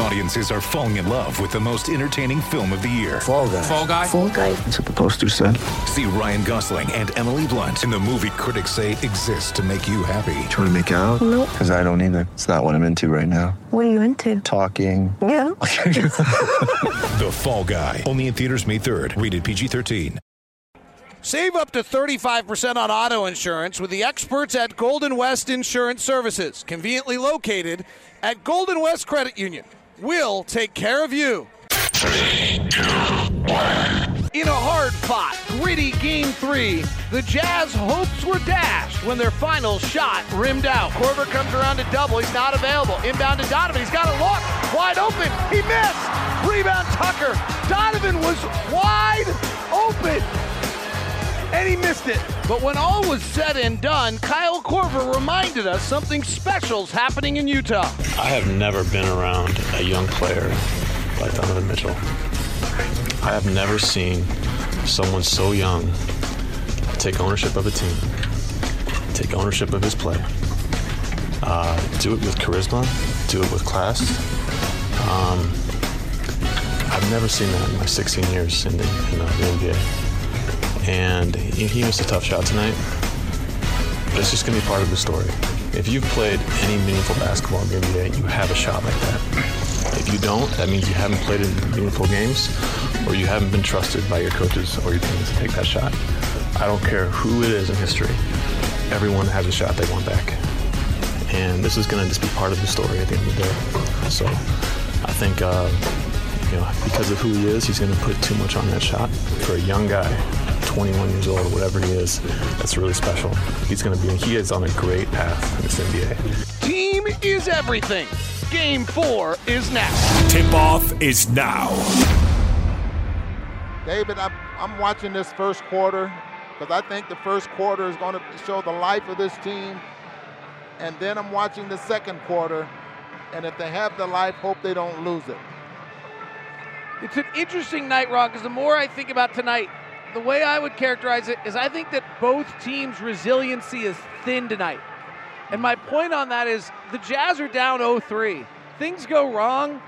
Audiences are falling in love with the most entertaining film of the year. Fall guy. Fall guy. Fall guy. That's what the poster said. See Ryan Gosling and Emily Blunt in the movie critics say exists to make you happy. Trying to make it out? Nope. Because I don't either. It's not what I'm into right now. What are you into? Talking. Yeah. The Fall Guy. Only in theaters May 3rd. Rated PG-13. Save up to 35% on auto insurance with the experts at Golden West Insurance Services, conveniently located at Golden West Credit Union. We'll take care of you. In a hard fought, gritty game three, the Jazz hopes were dashed when their final shot rimmed out. Korver comes around to double. He's not available. Inbound to Donovan. He's got a look. Wide open. He missed. Rebound Tucker. Donovan was wide open and he missed it. But when all was said and done, Kyle Korver reminded us something special's happening in Utah. I have never been around a young player like Donovan Mitchell. I have never seen someone so young take ownership of a team, take ownership of his play, uh, do it with charisma, do it with class. Um, I've never seen that in my 16 years in the, in the NBA and he missed a tough shot tonight. But it's just going to be part of the story. If you've played any meaningful basketball in the NBA, you have a shot like that. If you don't, that means you haven't played in meaningful games, or you haven't been trusted by your coaches or your teams to take that shot. I don't care who it is in history. Everyone has a shot they want back. And this is going to just be part of the story at the end of the day. So I think, uh, you know, because of who he is, he's going to put too much on that shot for a young guy 21 years old whatever he is, that's really special. He's going to be, he is on a great path in this NBA. Team is everything. Game four is now. Tip off is now. David, I'm, I'm watching this first quarter because I think the first quarter is going to show the life of this team. And then I'm watching the second quarter. And if they have the life, hope they don't lose it. It's an interesting night, Ron, because the more I think about tonight, the way I would characterize it is I think that both teams' resiliency is thin tonight. And my point on that is the Jazz are down 0-3. Things go wrong.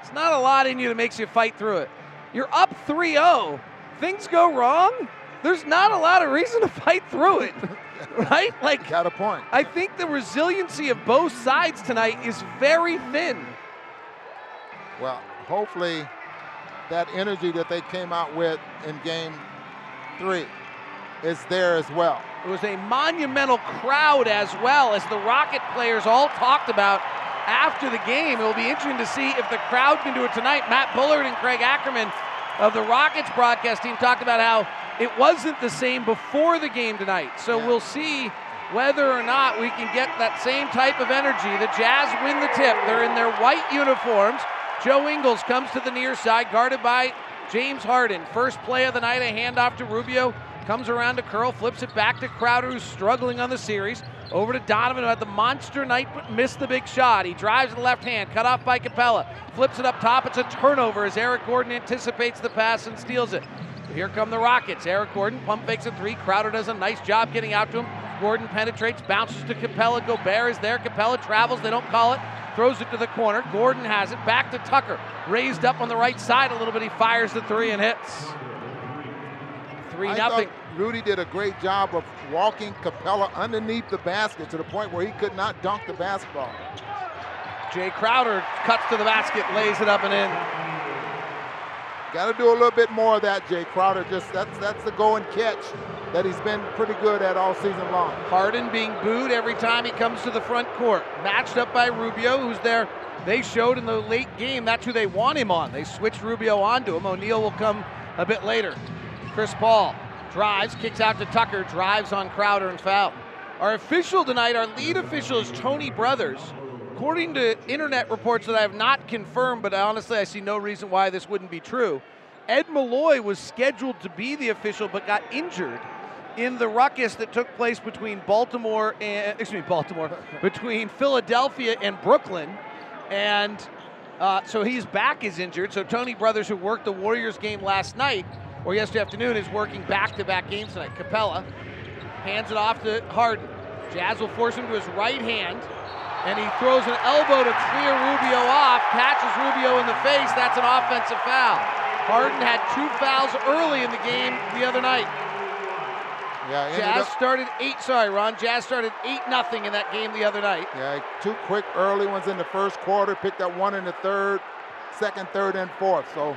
It's not a lot in you that makes you fight through it. You're up 3-0. Things go wrong. There's not a lot of reason to fight through it. right? Like Got a point. I think the resiliency of both sides tonight is very thin. Well, hopefully that energy that they came out with in game three is there as well. It was a monumental crowd as well as the Rocket players all talked about after the game. It will be interesting to see if the crowd can do it tonight. Matt Bullard and Craig Ackerman of the Rockets broadcast team talked about how it wasn't the same before the game tonight. So Yeah. we'll see whether or not we can get that same type of energy. The Jazz win the tip. They're in their white uniforms. Joe Ingles comes to the near side, guarded by James Harden. First play of the night, a handoff to Rubio. Comes around to Curl, flips it back to Crowder, who's struggling on the series. Over to Donovan, who had the monster night but missed the big shot. He drives the left hand, cut off by Capela. Flips it up top. It's a turnover as Eric Gordon anticipates the pass and steals it. Here come the Rockets. Eric Gordon pump fakes a three. Crowder does a nice job getting out to him. Gordon penetrates, bounces to Capela. Gobert is there. Capela travels. They don't call it. Throws it to the corner. Gordon has it. Back to Tucker. Raised up on the right side a little bit. He fires the three and hits. Three I nothing. Rudy did a great job of walking Capela underneath the basket to the point where he could not dunk the basketball. Jae Crowder cuts to the basket, lays it up and in. Got to do a little bit more of that, Jae Crowder. Just that's that's the go and catch that he's been pretty good at all season long. Harden being booed every time he comes to the front court. Matched up by Rubio, who's there. They showed in the late game that's who they want him on. They switched Rubio onto him. O'Neale will come a bit later. Chris Paul drives, kicks out to Tucker, drives on Crowder and foul. Our official tonight, our lead official is Tony Brothers. According to internet reports that I have not confirmed, but honestly I see no reason why this wouldn't be true. Ed Malloy was scheduled to be the official but got injured in the ruckus that took place between Baltimore and excuse me, Baltimore, between Philadelphia and Brooklyn. And uh, so his back is injured. So Tony Brothers, who worked the Warriors game last night, or yesterday afternoon, is working back-to-back games tonight. Capela hands it off to Harden. Jazz will force him to his right hand, and he throws an elbow to clear Rubio off, catches Rubio in the face. That's an offensive foul. Harden had two fouls early in the game the other night. Yeah, Jazz up- started eight. Sorry, Ron. Jazz started eight nothing in that game the other night. Yeah, two quick early ones in the first quarter, picked up one in the third, second, third, and fourth. So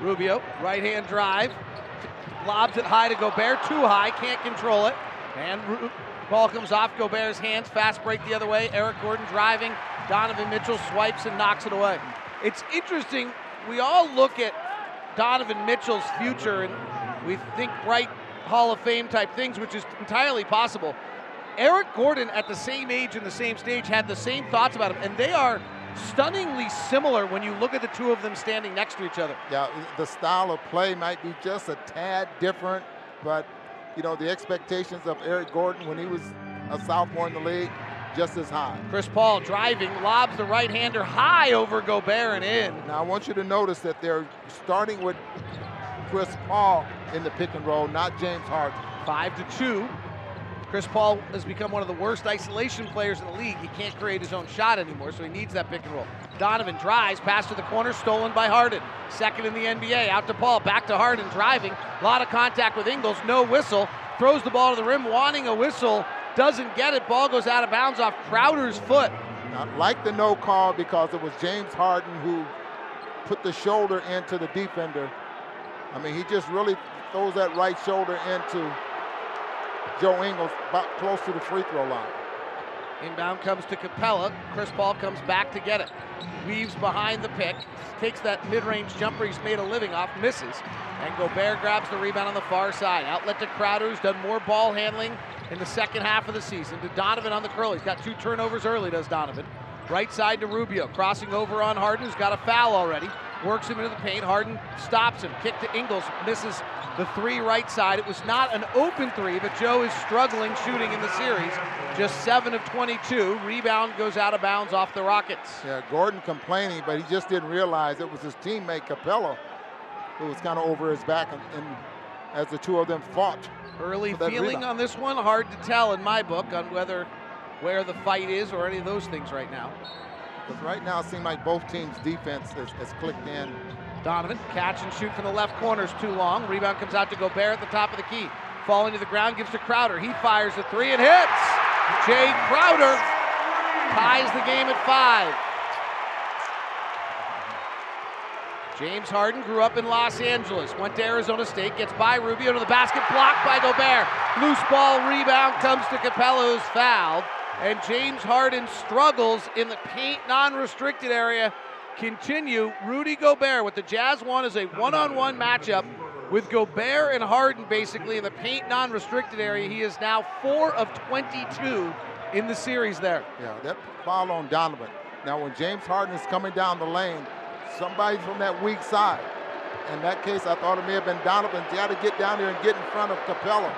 Rubio, right hand drive, lobs it high to Gobert, too high, can't control it. And Ru- ball comes off Gobert's hands, fast break the other way. Eric Gordon driving, Donovan Mitchell swipes and knocks it away. It's interesting, we all look at Donovan Mitchell's future and we think bright Hall of Fame type things, which is entirely possible. Eric Gordon, at the same age and the same stage, had the same thoughts about him, and they are stunningly similar when you look at the two of them standing next to each other. yeah, the style of play might be just a tad different, but you know the expectations of Eric Gordon when he was a sophomore in the league just as high. Chris Paul driving, lobs the right hander high over Gobert and in. Now I want you to notice that they're starting with Chris Paul in the pick and roll, not James Harden. Five to two. Chris Paul has become one of the worst isolation players in the league. He can't create his own shot anymore, so he needs that pick and roll. Donovan drives, pass to the corner, stolen by Harden. Second in the NBA, out to Paul, back to Harden, driving. A lot of contact with Ingles, no whistle. Throws the ball to the rim, wanting a whistle, doesn't get it. Ball goes out of bounds off Crowder's foot. Now, like the no call because it was James Harden who put the shoulder into the defender. I mean, he just really throws that right shoulder into Joe Ingles about close to the free throw line. Inbound comes to Capela. Chris Paul comes back to get it. Weaves behind the pick. Takes that mid-range jumper he's made a living off. Misses. And Gobert grabs the rebound on the far side. Outlet to Crowder, who's done more ball handling in the second half of the season. To Donovan on the curl. He's got two turnovers early, does Donovan. Right side to Rubio. Crossing over on Harden, who's got a foul already. Works him into the paint. Harden stops him. Kick to Ingles. Misses the three right side. It was not an open three, but Joe is struggling shooting in the series. Just 7 of 22. Rebound goes out of bounds off the Rockets. Yeah, Gordon complaining, but he just didn't realize it was his teammate Capela who was kind of over his back, and, and as the two of them fought. Early feeling rebound. on this one, hard to tell in my book on whether where the fight is or any of those things right now. Because right now it seems like both teams' defense has, has clicked in. Donovan, catch and shoot from the left corner is too long. Rebound comes out to Gobert at the top of the key. Falling to the ground, gives to Crowder. He fires a three and hits. Jae Crowder ties the game at five. James Harden grew up in Los Angeles, went to Arizona State, gets by Rubio to the basket, blocked by Gobert. Loose ball rebound comes to Capela, who's fouled. And James Harden struggles in the paint non restricted area. Continue. Rudy Gobert with the Jazz one is a one on one matchup with Gobert and Harden basically in the paint non restricted area. He is now 4 of 22 in the series there. Yeah, that foul on Donovan. Now, when James Harden is coming down the lane, somebody from that weak side. In that case, I thought it may have been Donovan. He had to get down there and get in front of Capela.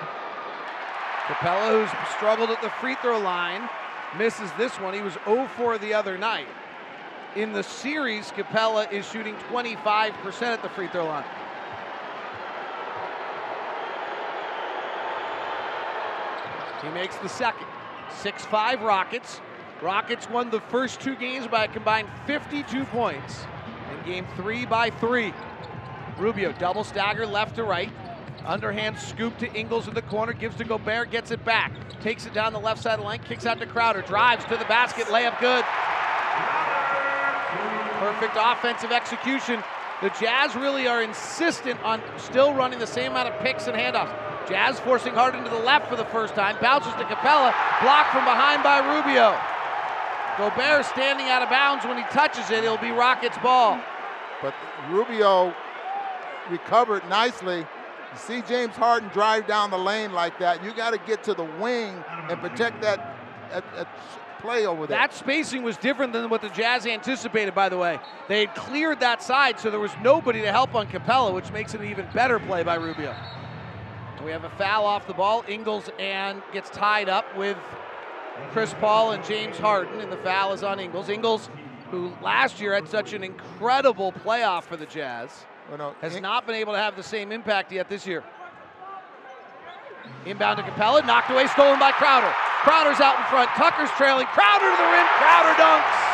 Capela, who's struggled at the free throw line, misses this one. He was 0 4 the other night. In the series, Capela is shooting 25% at the free throw line. He makes the second. 6 5 Rockets. Rockets won the first two games by a combined 52 points, and game three by three. Rubio double stagger left to right. Underhand scoop to Ingles in the corner, gives to Gobert, gets it back. Takes it down the left side of the lane, kicks out to Crowder, drives to the basket, layup good. Perfect offensive execution. The Jazz really are insistent on still running the same amount of picks and handoffs. Jazz forcing Harden to the left for the first time, bounces to Capela, blocked from behind by Rubio. Gobert standing out of bounds when he touches it, it'll be Rockets ball. But Rubio recovered nicely. You see James Harden drive down the lane like that. You got to get to the wing and protect that, play over there. That spacing was different than what the Jazz anticipated, by the way. They had cleared that side, so there was nobody to help on Capela, which makes it an even better play by Rubio. We have a foul off the ball. Ingles and gets tied up with Chris Paul and James Harden, and the foul is on Ingles. Ingles, who last year had such an incredible playoff for the Jazz. You know, has In- not been able to have the same impact yet this year. Inbound to Capela, knocked away, stolen by Crowder. Crowder's out in front. Tucker's trailing. Crowder to the rim. Crowder dunks.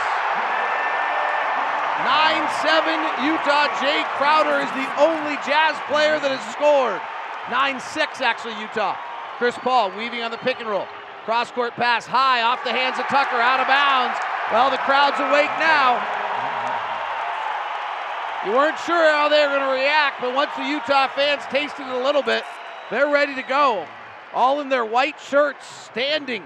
9-7 Utah. Jae Crowder is the only Jazz player that has scored. 9-6 actually Utah. Chris Paul weaving on the pick and roll. Cross court pass high off the hands of Tucker out of bounds. Well, the crowd's awake now. You weren't sure how they were going to react, but once the Utah fans tasted it a little bit, they're ready to go. All in their white shirts, standing,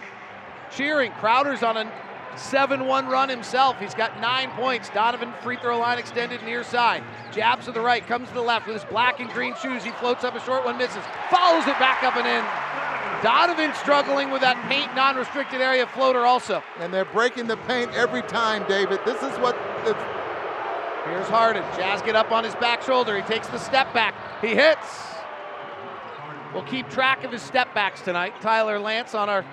cheering. Crowder's on a 7 1 run himself. He's got nine points. Donovan free throw line extended near side. Jabs to the right, comes to the left with his black and green shoes. He floats up a short one, misses. Follows it back up and in. Donovan struggling with that paint non restricted area floater also. and they're breaking the paint every time, David. This is what Here's Harden. Jazz get up on his back shoulder. He takes the step back. He hits. We'll keep track of his step backs tonight. Tyler Lance on our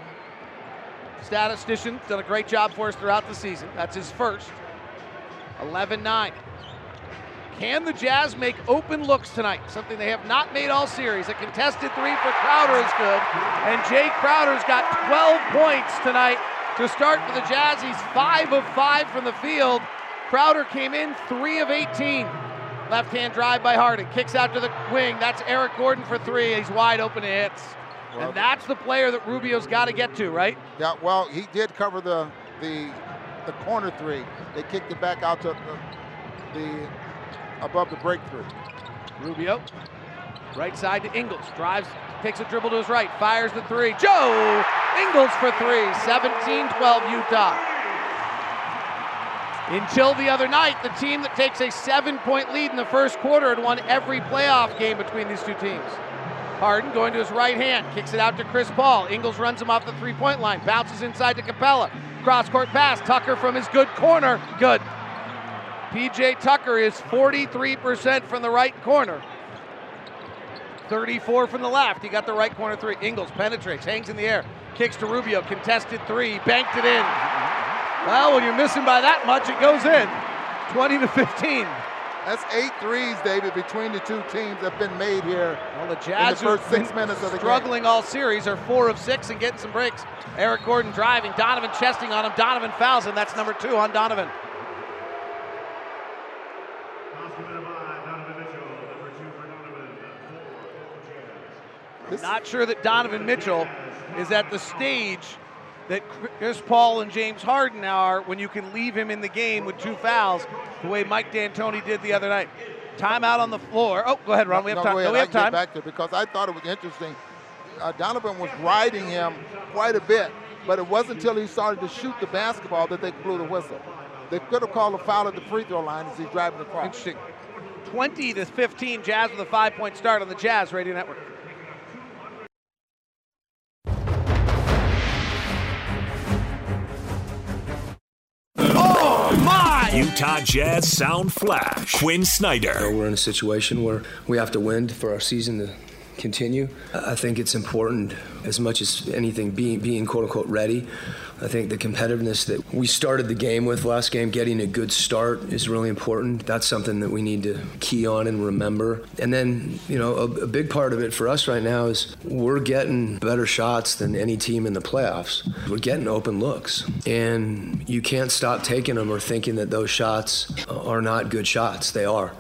statistician. Done a great job for us throughout the season. That's his first. 11 9. Can the Jazz make open looks tonight? Something they have not made all series. A contested three for Crowder is good. And Jae Crowder's got 12 points tonight to start for the Jazz. He's 5 of 5 from the field. Crowder came in 3 of 18. Left hand drive by Harden. Kicks out to the wing. That's Eric Gordon for three. He's wide open and hits. Well- and that's the player that Rubio's got to get to, right? yeah, well, he did cover the the the corner three. They kicked it back out to the, the above the breakthrough. Rubio, right side to Ingles. Drives, takes a dribble to his right, fires the three. Joe Ingles for three. 17 12 Utah. Until the other night, the team that takes a seven point lead in the first quarter had won every playoff game between these two teams. Harden going to his right hand, kicks it out to Chris Paul. Ingles runs him off the three point line, bounces inside to Capela. Cross court pass. Tucker from his good corner. Good. PJ Tucker is 43% from the right corner. 34 from the left. He got the right corner three. Ingles penetrates, hangs in the air, kicks to Rubio, contested three, banked it in. Well, when you're missing by that much, it goes in. 20 to 15. That's eight threes, David, between the two teams that have been made here. Well, the Jazz, in the first six minutes of the struggling all series, are four of six and getting some breaks. Eric Gordon driving, Donovan chesting on him. Donovan fouls him. That's number two on Donovan. This- Not sure that Donovan Mitchell is at the stage that Chris Paul and James Harden are when you can leave him in the game with two fouls, the way Mike D'Antoni did the other night. Timeout on the floor. Oh, go ahead, Ron. We have no, time. No, we I have get time. back to it because I thought it was interesting. Uh, Donovan was riding him quite a bit, but it wasn't until he started to shoot the basketball that they blew the whistle. They could have called a foul at the free throw line as he's driving across. Interesting. 20 to 15, Jazz with a five point start on the Jazz Radio Network. Utah Jazz Sound Flash. Quin Snyder. We're in a situation where we have to win for our season to continue. I think it's important, as much as anything, being, being quote unquote ready. I think the competitiveness that we started the game with last game, getting a good start, is really important. That's something that we need to key on and remember. And then, you know, a, a big part of it for us right now is we're getting better shots than any team in the playoffs. We're getting open looks. And you can't stop taking them or thinking that those shots are not good shots. They are.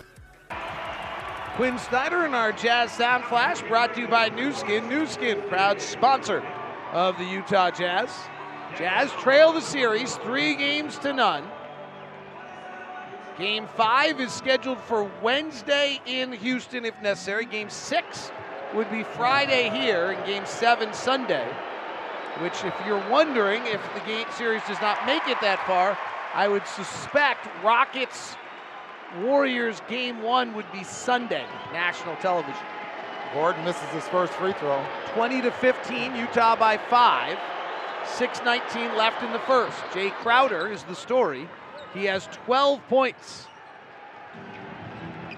Quin Snyder and our Jazz Sound Flash brought to you by Nu Skin. Nu Skin, proud sponsor of the Utah Jazz. Jazz trail the series three games to none. Game five is scheduled for Wednesday in Houston if necessary. Game six would be Friday here, and game seven Sunday. Which, if you're wondering if the game series does not make it that far, I would suspect Rockets Warriors game one would be Sunday, national television. Gordon misses his first free throw. 20 to 15, Utah by five. 6.19 left in the first. Jay Crowder is the story. He has 12 points.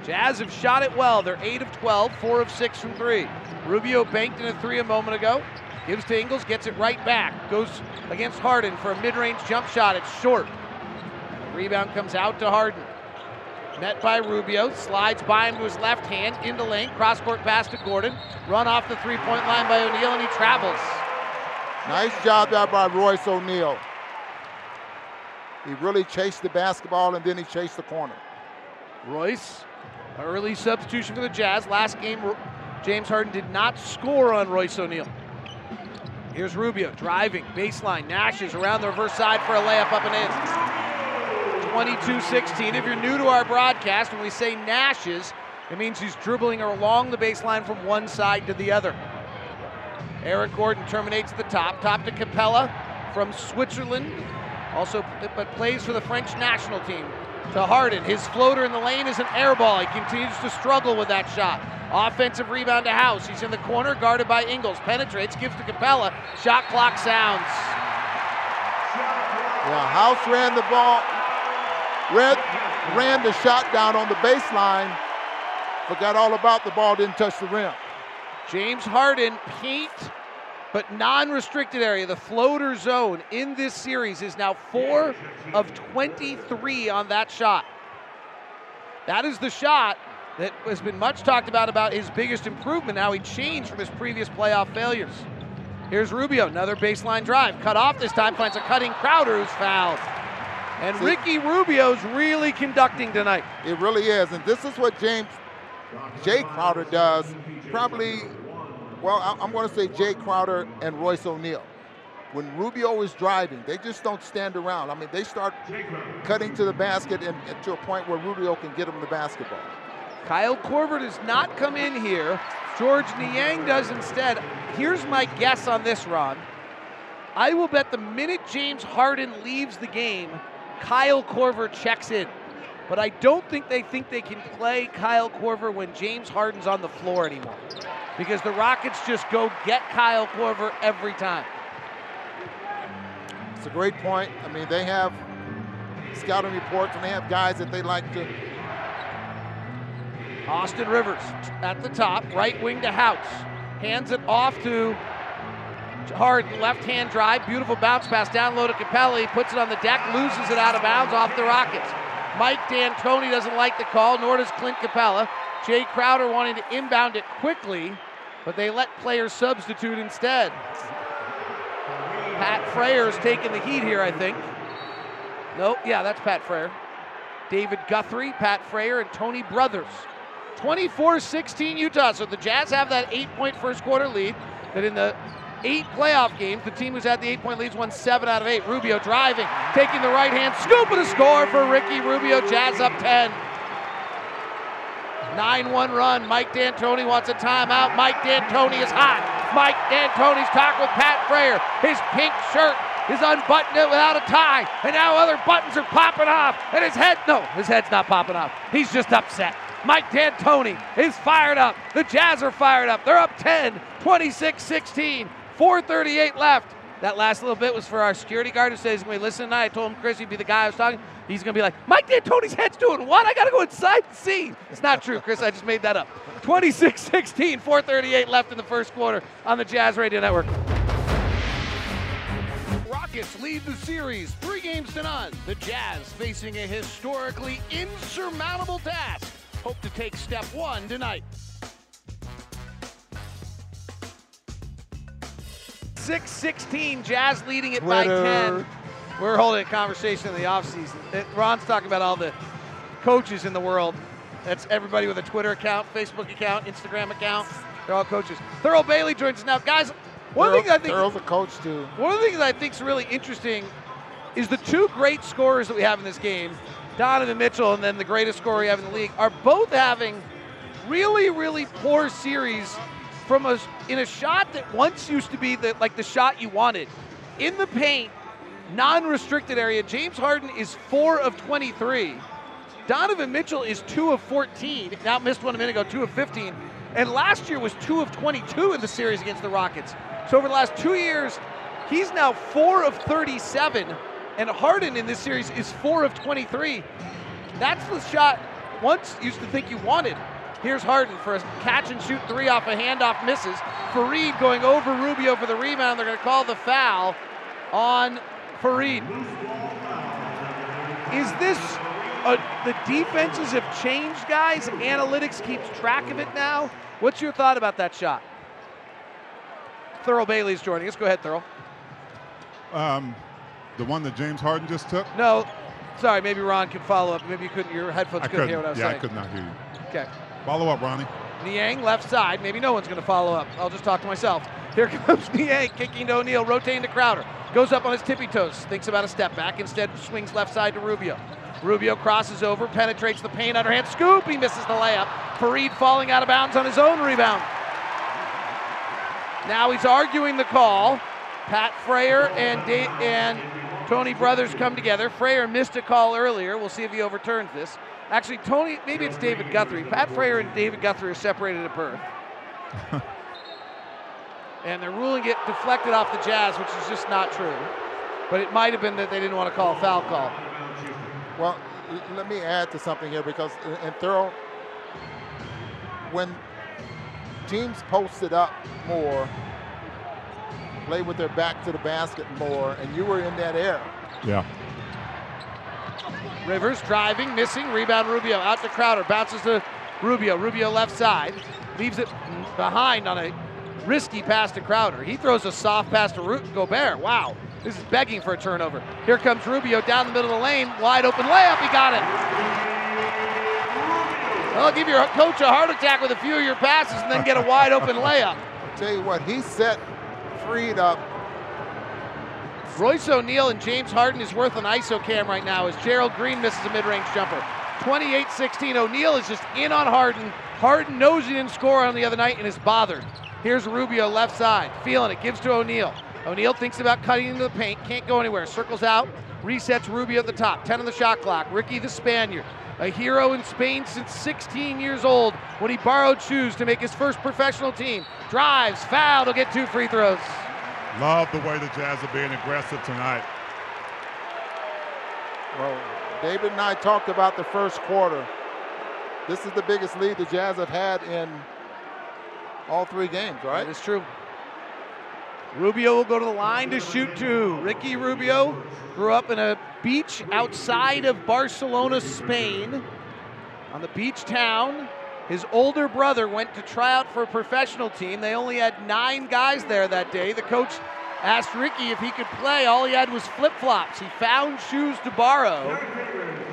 Jazz have shot it well. They're 8 of 12, 4 of 6 from 3. Rubio banked in a 3 a moment ago. Gives to Ingles, gets it right back. Goes against Harden for a mid range jump shot. It's short. Rebound comes out to Harden. Met by Rubio, slides by him to his left hand, into lane, cross court pass to Gordon, run off the three point line by O'Neale, and he travels. Nice job there by Royce O'Neale. He really chased the basketball and then he chased the corner. Royce, early substitution for the Jazz. Last game, James Harden did not score on Royce O'Neale. Here's Rubio driving, baseline, Nashes around the reverse side for a layup up and in. 22 16. If you're new to our broadcast, when we say Nashes, it means he's dribbling along the baseline from one side to the other. Eric Gordon terminates at the top. Top to Capela from Switzerland. Also, but plays for the French national team. To Harden. His floater in the lane is an air ball. He continues to struggle with that shot. Offensive rebound to House. He's in the corner, guarded by Ingles. Penetrates, gives to Capela. Shot clock sounds. Yeah, House ran the ball, red, ran the shot down on the baseline, forgot all about the ball, didn't touch the rim. James Harden, paint, but non restricted area, the floater zone in this series is now four of 23 on that shot. That is the shot that has been much talked about about his biggest improvement, how he changed from his previous playoff failures. Here's Rubio, another baseline drive. Cut off this time, finds a cutting Crowder who's fouled. And Ricky Rubio's really conducting tonight. It really is. And this is what James Jae Crowder does. Probably, well, I'm going to say Jae Crowder and Royce O'Neale. When Rubio is driving, they just don't stand around. I mean, they start cutting to the basket and, and to a point where Rubio can get them the basketball. Kyle Korver does not come in here. Georges Niang does instead. Here's my guess on this, Ron. I will bet the minute James Harden leaves the game, Kyle Korver checks in. But I don't think they think they can play Kyle Korver when James Harden's on the floor anymore. Because the Rockets just go get Kyle Korver every time. It's a great point. I mean, they have scouting reports and they have guys that they like to Austin Rivers at the top, right wing to House. Hands it off to Harden, left hand drive, beautiful bounce pass down low to Capela. He puts it on the deck, loses it out of bounds off the Rockets. Mike D'Antoni doesn't like the call, nor does Clint Capela. Jae Crowder wanting to inbound it quickly, but they let players substitute instead. Pat Fraher's taking the heat here, I think. Nope, yeah, that's Pat Fraher. David Guthrie, Pat Fraher, and Tony Brothers 24 16 Utah. So the Jazz have that eight point first quarter lead. That in the eight playoff games, the team who's had the eight point leads won seven out of eight. Rubio driving, taking the right hand scoop and a score for Ricky Rubio. Jazz up 10. 9 1 run. Mike D'Antoni wants a timeout. Mike D'Antoni is hot. Mike D'Antoni's talking with Pat Fraher. His pink shirt is unbuttoned without a tie, and now other buttons are popping off, and his head, no, his head's not popping off. He's just upset. Mike D'Antoni is fired up. The Jazz are fired up. They're up 10, 26 16, 438 left. That last little bit was for our security guard who says, "We listen tonight." I told him Chris he'd be the guy I was talking. He's gonna be like, "Mike D'Antoni's head's doing what? I gotta go inside and see." It's not true, Chris. I just made that up. 26-16, 438 left in the first quarter on the Jazz Radio Network. Rockets lead the series three games to none. The Jazz facing a historically insurmountable task hope to take step one tonight. 6-16, Jazz leading it by 10. We're holding a conversation in the offseason. It, Ron's talking about all the coaches in the world. That's everybody with a Twitter account, Facebook account, Instagram account. They're all coaches. Thurl Bailey joins us now. Guys, one the I think Thurl's a coach too. One of the things I think is really interesting is the two great scorers that we have in this game Donovan Mitchell and then the greatest scorer we have in the league are both having really, really poor series from a in a shot that once used to be the like the shot you wanted. In the paint, non-restricted area, James Harden is four of 23. Donovan Mitchell is two of 14. Now missed one a minute ago, two of 15. And last year was two of 22 in the series against the Rockets. So over the last two years, he's now four of 37 and Harden in this series is 4 of 23. That's the shot once used to think you wanted. Here's Harden for a catch and shoot three off a handoff misses. Faried going over Rubio for the rebound. They're going to call the foul on Faried. Is this uh, the defenses have changed, guys. Analytics keeps track of it now. What's your thought about that shot? Thurl Bailey's joining us. Go ahead, Thurl. Um, the one that James Harden just took? No, sorry. Maybe Ron can follow up. Maybe you couldn't. Your headphones couldn't hear couldn't. what I was yeah, saying. I could not hear you. Okay. Follow up, Ronnie. Niang left side. Maybe no one's going to follow up. I'll just talk to myself. Here comes Niang kicking to O'Neale, rotating to Crowder. Goes up on his tippy toes. Thinks about a step back. Instead, swings left side to Rubio. Rubio crosses over, penetrates the paint, underhand scoop. He misses the layup. Faried falling out of bounds on his own rebound. Now he's arguing the call. Pat Fraher and da- and Tony Brothers come together. Fraher missed a call earlier. We'll see if he overturns this. Actually, Tony, maybe it's David Guthrie. Pat Fraher and David Guthrie are separated at birth. and they're ruling it deflected off the Jazz, which is just not true. But it might have been that they didn't want to call a foul call. Well, let me add to something here because uh, in- in Thurl, when teams posted up more, play with their back to the basket more, and you were in that era. Yeah. Rivers driving, missing, rebound Rubio out to Crowder, bounces to Rubio. Rubio left side, leaves it behind on a risky pass to Crowder. He throws a soft pass to Ru- Gobert. Wow, this is begging for a turnover. Here comes Rubio down the middle of the lane, wide open layup. He got it. I'll give your coach a heart attack with a few of your passes and then get a wide open layup. Tell you what, he set freed up. Royce O'Neale and James Harden is worth an ISO cam right now as Gerald Green misses a mid-range jumper. 28-16. O'Neale is just in on Harden. Harden knows he didn't score on the other night and is bothered. Here's Rubio left side, feeling it, gives to O'Neale. O'Neale thinks about cutting into the paint, can't go anywhere. Circles out, resets Rubio at the top. 10 on the shot clock. Ricky the Spaniard, a hero in Spain since 16 years old when he borrowed shoes to make his first professional team. Drives, fouled, he'll get two free throws. Love the way the Jazz are being aggressive tonight. Well, David and I talked about the first quarter. This is the biggest lead the Jazz have had in all three games, right? It's true. Rubio will go to the line to shoot two. Ricky Rubio grew up in a beach outside of Barcelona, Spain, on the beach town. His older brother went to try out for a professional team. They only had nine guys there that day. The coach asked Ricky if he could play. All he had was flip flops. He found shoes to borrow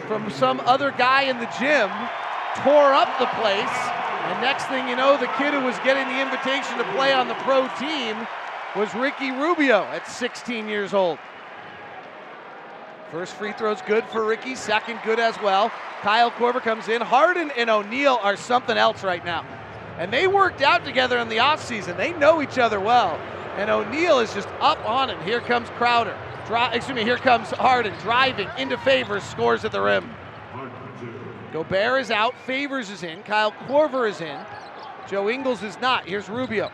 from some other guy in the gym, tore up the place, and next thing you know, the kid who was getting the invitation to play on the pro team was Ricky Rubio at 16 years old. First free throw's good for Ricky, second good as well. Kyle Korver comes in. Harden and O'Neale are something else right now. And they worked out together in the offseason. They know each other well. And O'Neale is just up on him. Here comes Crowder. Dri- excuse me, here comes Harden driving into Favors, scores at the rim. Gobert is out, Favors is in, Kyle Korver is in, Joe Ingles is not. Here's Rubio.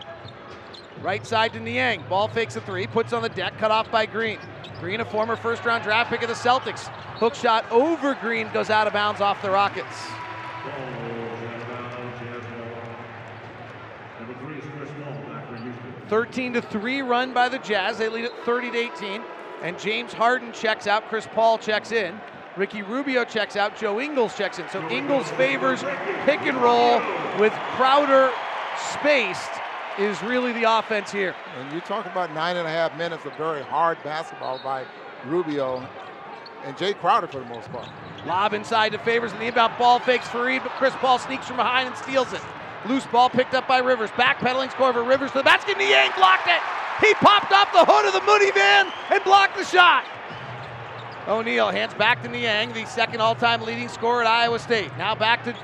Right side to Niang. Ball fakes a three, puts on the deck, cut off by Green. Green, a former first round draft pick of the Celtics. Hook shot over Green goes out of bounds off the Rockets. 13 to 3 run by the Jazz. They lead at 30 to 18. And James Harden checks out. Chris Paul checks in. Ricky Rubio checks out. Joe Ingles checks in. So Ingles favors pick and roll with Crowder spaced is really the offense here. And you talk about nine and a half minutes of very hard basketball by Rubio and Jae Crowder for the most part. Lob inside to Favors, and the inbound ball fakes Faried, but Chris Paul sneaks from behind and steals it. Loose ball picked up by Rivers. Backpedaling Scorver. Rivers to the basket. Niang blocked it. He popped off the hood of the Moody van and blocked the shot. O'Neale hands back to Niang, the second all-time leading scorer at Iowa State. Now back to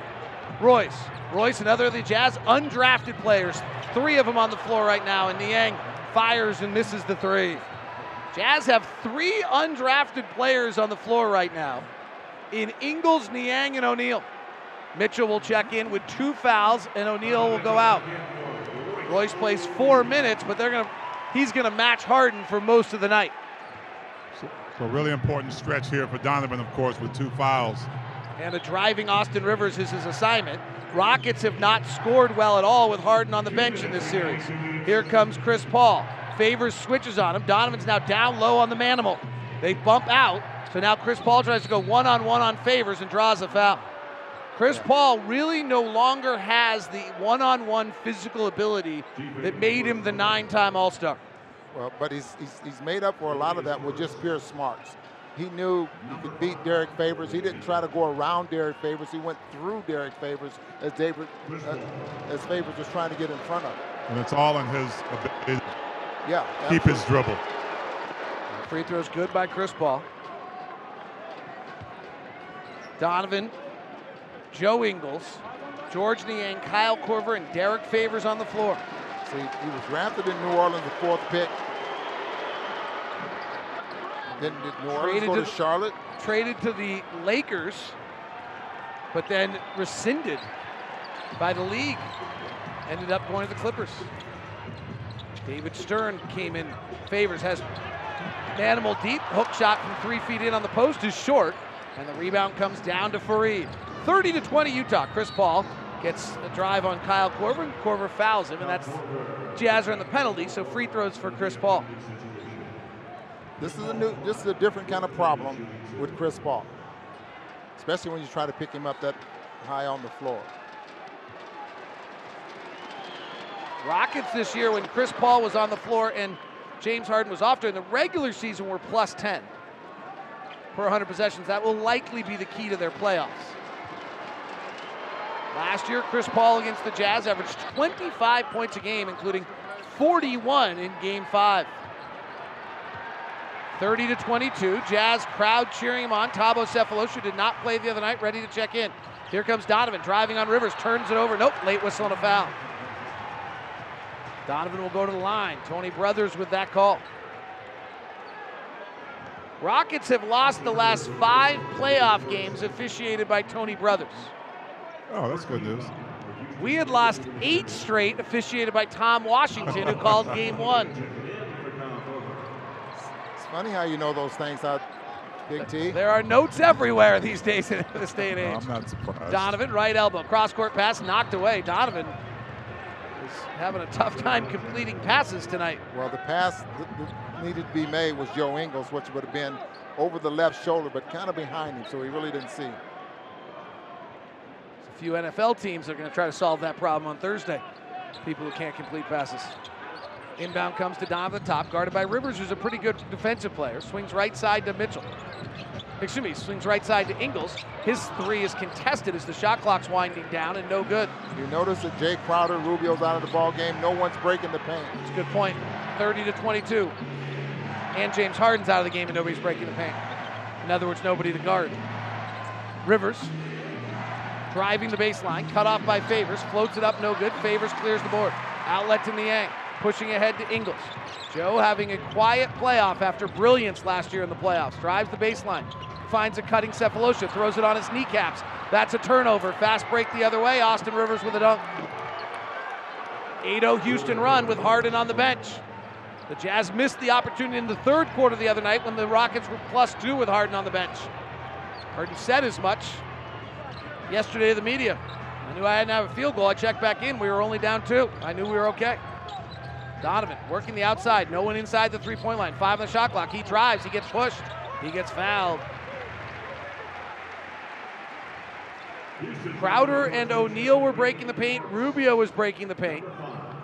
Royce. Royce, another of the Jazz undrafted players. Three of them on the floor right now, and Niang fires and misses the three. Jazz have three undrafted players on the floor right now in Ingles, Niang, and O'Neale. Mitchell will check in with two fouls, and O'Neale will go out. Royce plays four minutes, but they're gonna he's gonna match Harden for most of the night. So, so really important stretch here for Donovan, of course, with two fouls. And a driving Austin Rivers is his assignment. Rockets have not scored well at all with Harden on the bench in this series. Here comes Chris Paul. Favors switches on him. Donovan's now down low on the manimal. They bump out. So now Chris Paul tries to go one on one on favors and draws a foul. Chris Paul really no longer has the one on one physical ability that made him the nine time All Star. Well, but he's, he's, he's made up for a lot of that with just pure smarts. He knew he could beat Derrick Favors. He didn't try to go around Derrick Favors. He went through Derrick Favors as David uh, as Favors was trying to get in front of him. And it's all in his ability Yeah. to keep his dribble. Free throws good by Chris Paul. Donovan, Joe Ingles, Georges Niang, Kyle Korver, and Derek Favors on the floor. See, he was drafted in New Orleans, the fourth pick. Then did New Orleans Traded go to to- Charlotte? Traded to the Lakers, but then rescinded by the league. Ended up going to the Clippers. David Stern came in. Favors has an animal deep. Hook shot from three feet in on the post is short, and the rebound comes down to Faried. 30 to 20 Utah. Chris Paul gets a drive on Kyle Korver, and Korver fouls him, and that's Jazz are on the penalty, so free throws for Chris Paul. This is a new, this is a different kind of problem with Chris Paul, especially when you try to pick him up that high on the floor. Rockets this year, when Chris Paul was on the floor and James Harden was off during the regular season, were plus 10 per 100 possessions. That will likely be the key to their playoffs. Last year, Chris Paul against the Jazz averaged 25 points a game, including 41 in Game 5. 30 to 22. Jazz crowd cheering him on. Thabo Sefolosha did not play the other night, ready to check in. Here comes Donovan driving on Rivers, turns it over. Nope, late whistle and a foul. Donovan will go to the line. Tony Brothers with that call. Rockets have lost the last five playoff games officiated by Tony Brothers. Oh, that's good news. We had lost eight straight officiated by Tom Washington, who called game one. Funny how you know those things out, Big T. There are notes everywhere these days in this day and age. I'm not surprised. Donovan, right elbow, cross court pass, knocked away. Donovan is having a tough time completing passes tonight. Well, the pass that that needed to be made was Joe Ingles, which would have been over the left shoulder, but kind of behind him, so he really didn't see. A few NFL teams are going to try to solve that problem on Thursday. People who can't complete passes. Inbound comes to Donovan, top guarded by Rivers, who's a pretty good defensive player. Swings right side to Mitchell. Excuse me, swings right side to Ingles. His three is contested as the shot clock's winding down and no good. You notice that Jae Crowder, Rubio's out of the ball game. No one's breaking the paint. It's a good point. 30 to 22. And James Harden's out of the game and nobody's breaking the paint. In other words, nobody to guard. Rivers driving the baseline, cut off by Favors, floats it up, no good. Favors clears the board. Outlet to Niang, pushing ahead to Ingles. Joe having a quiet playoff after brilliance last year in the playoffs. Drives the baseline, finds a cutting Sefolosha, throws it on his kneecaps. That's a turnover. Fast break the other way. Austin Rivers with a dunk. 8-0 Houston run with Harden on the bench. The Jazz missed the opportunity in the third quarter the other night when the Rockets were plus two with Harden on the bench. Harden said as much yesterday to the media. I knew I hadn't have a field goal. I checked back in. We were only down two. I knew we were okay. Donovan working the outside. No one inside the three-point line. Five on the shot clock. He drives. He gets pushed. He gets fouled. Crowder and O'Neale were breaking the paint. Rubio was breaking the paint.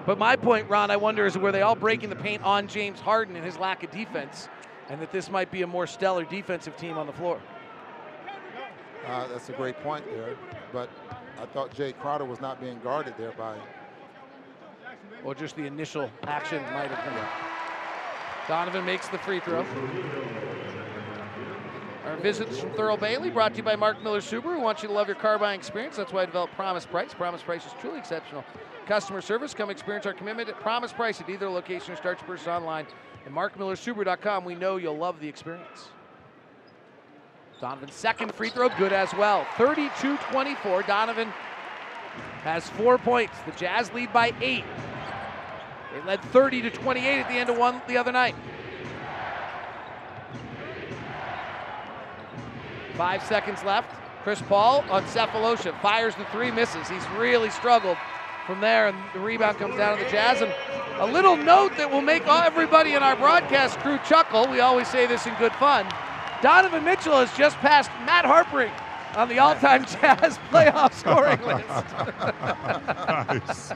But my point, Ron, I wonder is were they all breaking the paint on James Harden and his lack of defense, and that this might be a more stellar defensive team on the floor. Uh, that's a great point there. But I thought Jae Crowder was not being guarded there by. Or just the initial action might have been. Donovan makes the free throw. Our visits from Thurl Bailey brought to you by Mark Miller Subaru. We want you to love your car buying experience. That's why I developed Promise Price. Promise Price is truly exceptional. Customer service. Come experience our commitment at Promise Price at either location or start your purchase online at markmillersubaru.com. We know you'll love the experience. Donovan's second free throw, good as well. 32 24. Donovan has four points. The Jazz lead by eight. They led 30 to 28 at the end of one the other night. Five seconds left. Chris Paul on Sefolosha fires the three, misses. He's really struggled from there, and the rebound comes down to the Jazz. And a little note that will make everybody in our broadcast crew chuckle. We always say this in good fun. Donovan Mitchell has just passed Matt Harpring on the all-time Jazz playoff scoring list. nice.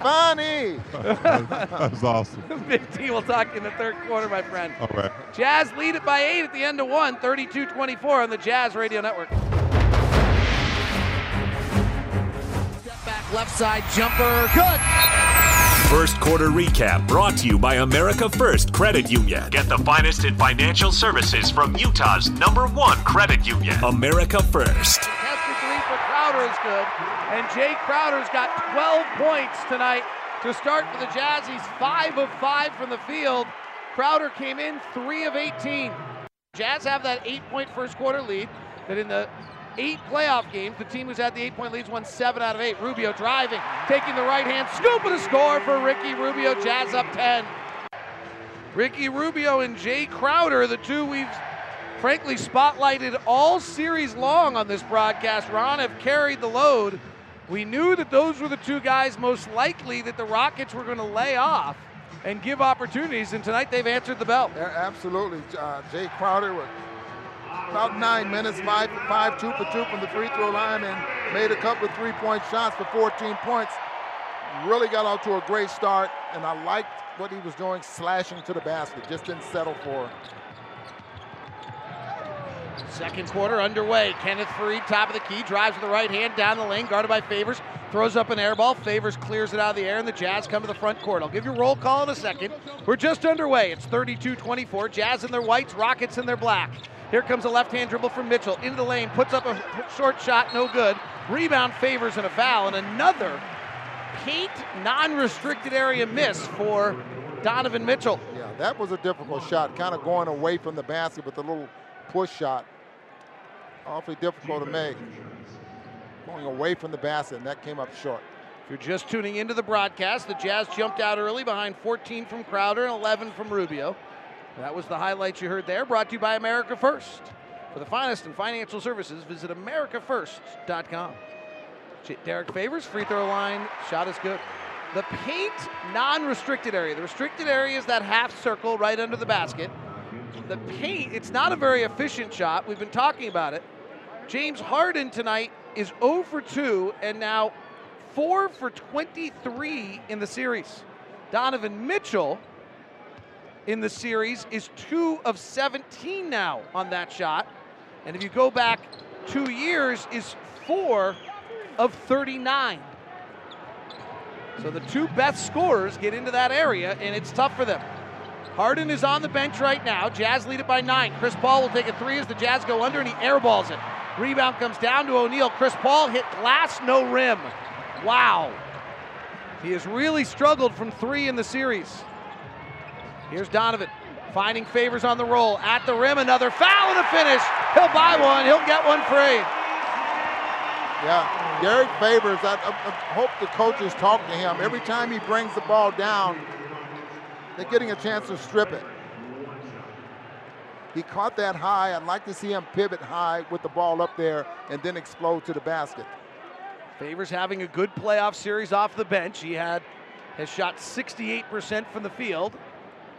Funny. That's awesome. Big T will talk in the third quarter, my friend. All right. Jazz lead it by eight at the end of one, 32-24 on the Jazz Radio Network. Step back, left side jumper, good. First quarter recap brought to you by America First Credit Union. Get the finest in financial services from Utah's number one credit union, America First. Contested three for Crowder is good, and Jae Crowder's got 12 points tonight to start for the Jazz. He's five of five from the field. Crowder came in three of 18. Jazz have that eight-point first quarter lead. That in the eight playoff games, the team who's had the eight-point leads won seven out of eight. Rubio driving, taking the right hand, scoop and a score for Ricky Rubio. Jazz up 10. Ricky Rubio and Jae Crowder, the two we've frankly spotlighted all series long on this broadcast. Ron have carried the load. We knew that those were the two guys most likely that the Rockets were going to lay off and give opportunities, and tonight they've answered the bell. Absolutely. Uh, Jae Crowder with about nine minutes, five, five, two for two from the free throw line, and made a couple of three-point shots for 14 points. Really got out to a great start, and I liked what he was doing, slashing to the basket. Just didn't settle for. Second quarter underway. Kenneth Faried, top of the key, drives with the right hand down the lane, guarded by Favors, throws up an air ball. Favors clears it out of the air, and the Jazz come to the front court. I'll give you a roll call in a second. We're just underway. It's 32 24. Jazz in their whites, Rockets in their black. Here comes a left hand dribble from Mitchell into the lane, puts up a short shot, no good. Rebound Favors and a foul, and another paint non restricted area miss for Donovan Mitchell. Yeah, that was a difficult shot, kind of going away from the basket with a little push shot. Awfully difficult to make. Going away from the basket, and that came up short. If you're just tuning into the broadcast, the Jazz jumped out early behind 14 from Crowder and 11 from Rubio. That was the highlights you heard there, brought to you by America First. For the finest in financial services, visit AmericaFirst.com. Derrick Favors, free throw line, shot is good. The paint non restricted area. The restricted area is that half circle right under the basket. The paint, it's not a very efficient shot. We've been talking about it. James Harden tonight is 0 for 2 and now 4 for 23 in the series. Donovan Mitchell in the series is 2 of 17 now on that shot. And if you go back two years, is 4 of 39. So the two best scorers get into that area, and it's tough for them. Harden is on the bench right now. Jazz lead it by nine. Chris Paul will take a three as the Jazz go under, and he airballs it. Rebound comes down to O'Neale. Chris Paul hit glass, no rim. Wow. He has really struggled from three in the series. Here's Donovan finding favors on the roll. At the rim, another foul and a finish. He'll buy one, he'll get one free. Yeah, Derrick Favors, I, I, I hope the coaches talk to him. Every time he brings the ball down, they're getting a chance to strip it. He caught that high. I'd like to see him pivot high with the ball up there and then explode to the basket. Favors having a good playoff series off the bench. He had has shot 68% from the field.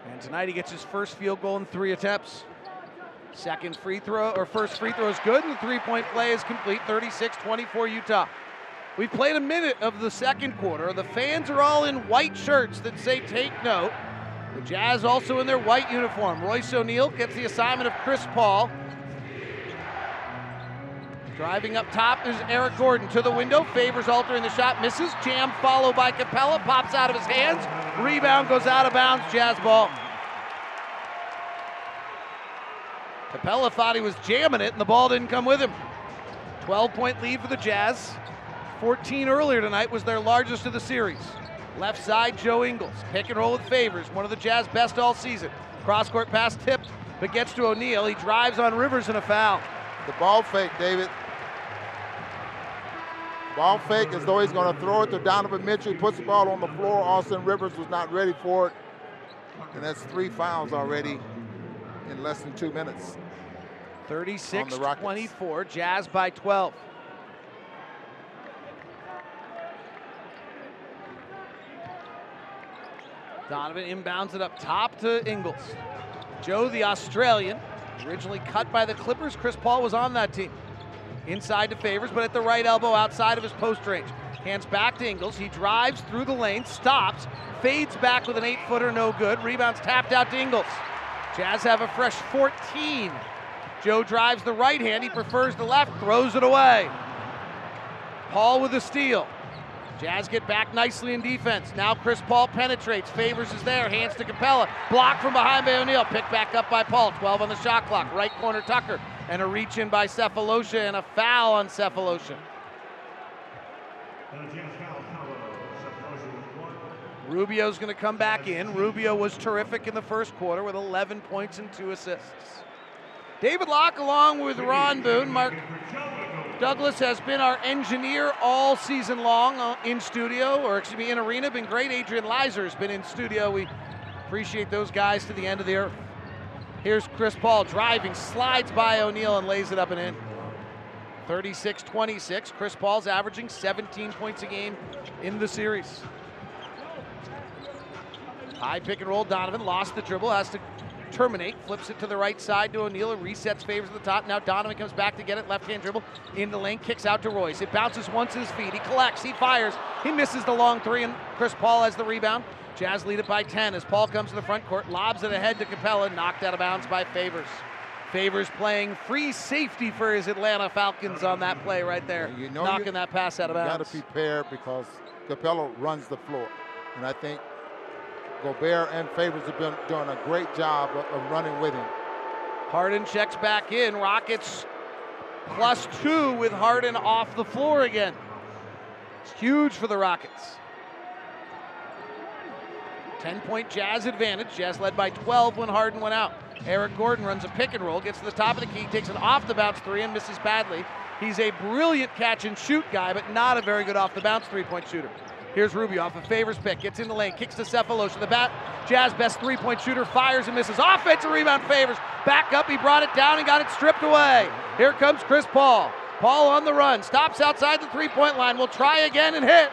And tonight he gets his first field goal in three attempts. Second free throw, or first free throw is good, and the three point play is complete 36 24 Utah. We've played a minute of the second quarter. The fans are all in white shirts that say take note. The Jazz also in their white uniform. Royce O'Neale gets the assignment of Chris Paul. Driving up top is Eric Gordon to the window. Favors altering the shot, misses. Jam followed by Capela, pops out of his hands. Rebound goes out of bounds. Jazz ball. Capela thought he was jamming it, and the ball didn't come with him. 12 point lead for the Jazz. 14 earlier tonight was their largest of the series. Left side, Joe Ingles. Pick and roll with favors. One of the Jazz best all season. Cross court pass tipped, but gets to O'Neale. He drives on Rivers and a foul. The ball fake, David. Ball fake as though he's going to throw it to Donovan Mitchell. He puts the ball on the floor. Austin Rivers was not ready for it. And that's three fouls already in less than two minutes. 36 24, Jazz by 12. Donovan inbounds it up top to Ingles. Joe, the Australian, Originally cut by the Clippers, Chris Paul was on that team. Inside to Favors, but at the right elbow outside of his post range. Hands back to Ingles. He drives through the lane, stops, fades back with an eight footer, no good. Rebounds tapped out to Ingles. Jazz have a fresh 14. Joe drives the right hand. He prefers the left, throws it away. Paul with the steal. Jazz get back nicely in defense. Now Chris Paul penetrates. Favors is there. Hands to Capela. Blocked from behind by O'Neale. Picked back up by Paul. 12 on the shot clock. Right corner Tucker. And a reach in by Sefolosha and a foul on Sefolosha. Rubio's going to come back in. Rubio was terrific in the first quarter with 11 points and two assists. David Locke, along with Ron Boone, Mark Douglas has been our engineer all season long uh, in studio, or excuse me, in arena. Been great. Adrian Lizer has been in studio. We appreciate those guys to the end of the earth. Here's Chris Paul driving, slides by O'Neale and lays it up and in. 36 26. Chris Paul's averaging 17 points a game in the series. High pick and roll. Donovan lost the dribble, has to terminate, flips it to the right side to O'Neale, resets favors at the top. Now Donovan comes back to get it, left hand dribble in the lane, kicks out to Royce. It bounces once his feet. He collects, he fires, he misses the long three, and Chris Paul has the rebound. Jazz lead it by 10 as Paul comes to the front court, lobs it ahead to Capela, knocked out of bounds by Favors. Favors playing free safety for his Atlanta Falcons on that play right there, you know knocking you, that pass out of bounds. Got to prepare because Capela runs the floor, and I think Gobert and Favors have been doing a great job of, of running with him. Harden checks back in. Rockets plus two with Harden off the floor again. It's huge for the Rockets. 10 point Jazz advantage. Jazz led by 12 when Harden went out. Eric Gordon runs a pick and roll, gets to the top of the key, takes an off the bounce three, and misses badly. He's a brilliant catch and shoot guy, but not a very good off the bounce three point shooter. Here's Rubio off a favors pick, gets in the lane, kicks to Sefolosha. The bat, Jazz best three point shooter, fires and misses. Offensive rebound favors. Back up, he brought it down and got it stripped away. Here comes Chris Paul. Paul on the run, stops outside the three point line, will try again and hit.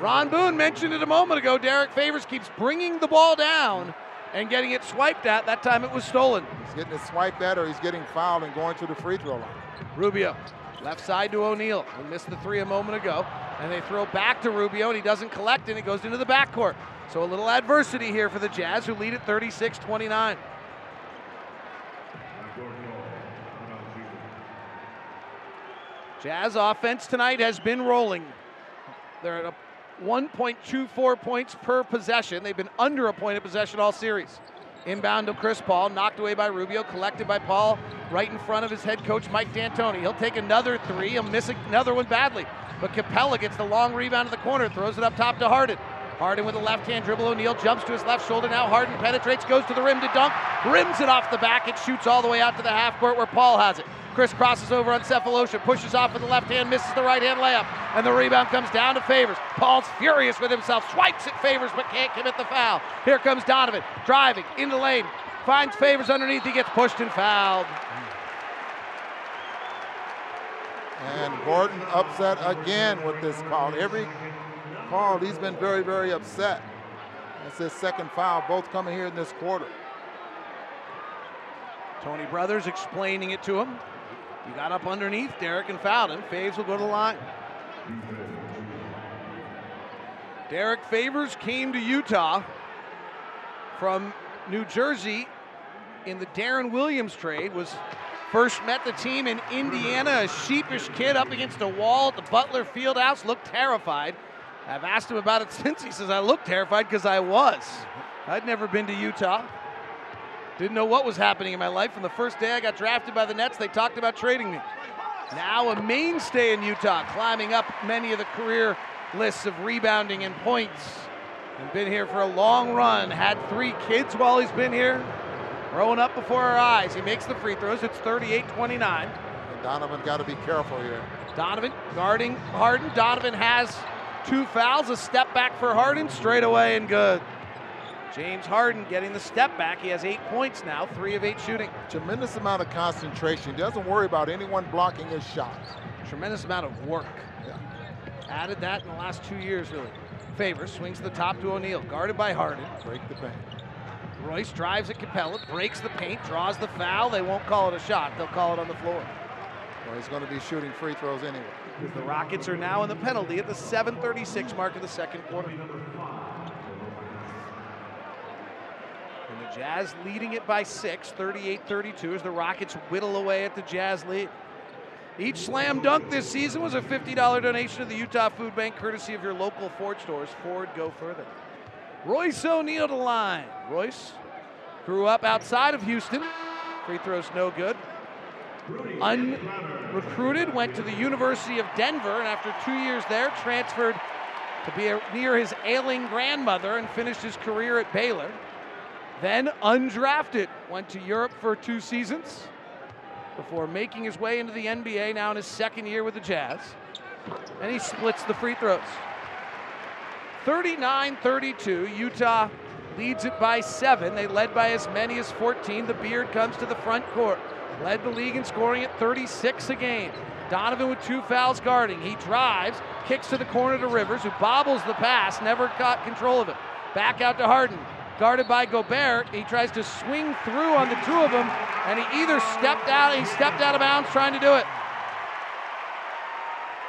Ron Boone mentioned it a moment ago. Derrick Favors keeps bringing the ball down and getting it swiped at. That time it was stolen. He's getting it swiped at or he's getting fouled and going to the free throw line. Rubio, left side to O'Neale. He missed the three a moment ago. And they throw back to Rubio and he doesn't collect and it goes into the backcourt. So a little adversity here for the Jazz who lead at 36 29. Jazz offense tonight has been rolling. They're at a 1.24 points per possession. They've been under a point of possession all series. Inbound to Chris Paul, knocked away by Rubio, collected by Paul right in front of his head coach Mike D'Antoni. He'll take another three, he'll miss another one badly. But Capela gets the long rebound in the corner, throws it up top to Harden. Harden with a left hand dribble. O'Neale jumps to his left shoulder. Now Harden penetrates, goes to the rim to dunk, rims it off the back. It shoots all the way out to the half court where Paul has it. Chris crosses over on Sefolosha, pushes off with the left hand, misses the right hand layup, and the rebound comes down to Favors. Paul's furious with himself, swipes at Favors, but can't commit the foul. Here comes Donovan, driving in the lane, finds Favors underneath, he gets pushed and fouled. And Gordon upset again with this call. Every call, he's been very, very upset. It's his second foul, both coming here in this quarter. Tony Brothers explaining it to him. He got up underneath Derrick and fouled him. Faves will go to the line. Derrick Favors came to Utah from New Jersey in the Deron Williams trade. Was first met the team in Indiana, a sheepish kid up against a wall at the Butler Fieldhouse, looked terrified. I've asked him about it since. He says, I looked terrified because I was. I'd never been to Utah. Didn't know what was happening in my life. From the first day I got drafted by the Nets, they talked about trading me. Now a mainstay in Utah, climbing up many of the career lists of rebounding and points. And been here for a long run. Had three kids while he's been here. Growing up before our eyes. He makes the free throws. It's 38 29. Donovan got to be careful here. Donovan guarding Harden. Donovan has two fouls. A step back for Harden. Straight away and good. James Harden getting the step back. He has eight points now, three of eight shooting. Tremendous amount of concentration. Doesn't worry about anyone blocking his shot. Tremendous amount of work. Yeah. Added that in the last two years, really. Favors swings the top to O'Neale, guarded by Harden. Break the bank. Royce drives at Capela, breaks the paint, draws the foul. They won't call it a shot. They'll call it on the floor. Well, he's going to be shooting free throws anyway. The Rockets are now in the penalty at the 7:36 mark of the second quarter. And the Jazz leading it by six, 38-32, as the Rockets whittle away at the Jazz lead. Each slam dunk this season was a $50 donation to the Utah Food Bank, courtesy of your local Ford stores. Ford, go further. Royce O'Neale to line. Royce grew up outside of Houston. Free throws no good. Unrecruited, went to the University of Denver, and after two years there, transferred to be near his ailing grandmother and finished his career at Baylor. Then undrafted, went to Europe for two seasons before making his way into the NBA now in his second year with the Jazz. And he splits the free throws. 39 32. Utah leads it by seven. They led by as many as 14. The Beard comes to the front court. Led the league in scoring at 36 a game. Donovan with two fouls guarding. He drives, kicks to the corner to Rivers, who bobbles the pass, never got control of it. Back out to Harden. Guarded by Gobert. He tries to swing through on the two of them, and he either stepped out, he stepped out of bounds trying to do it.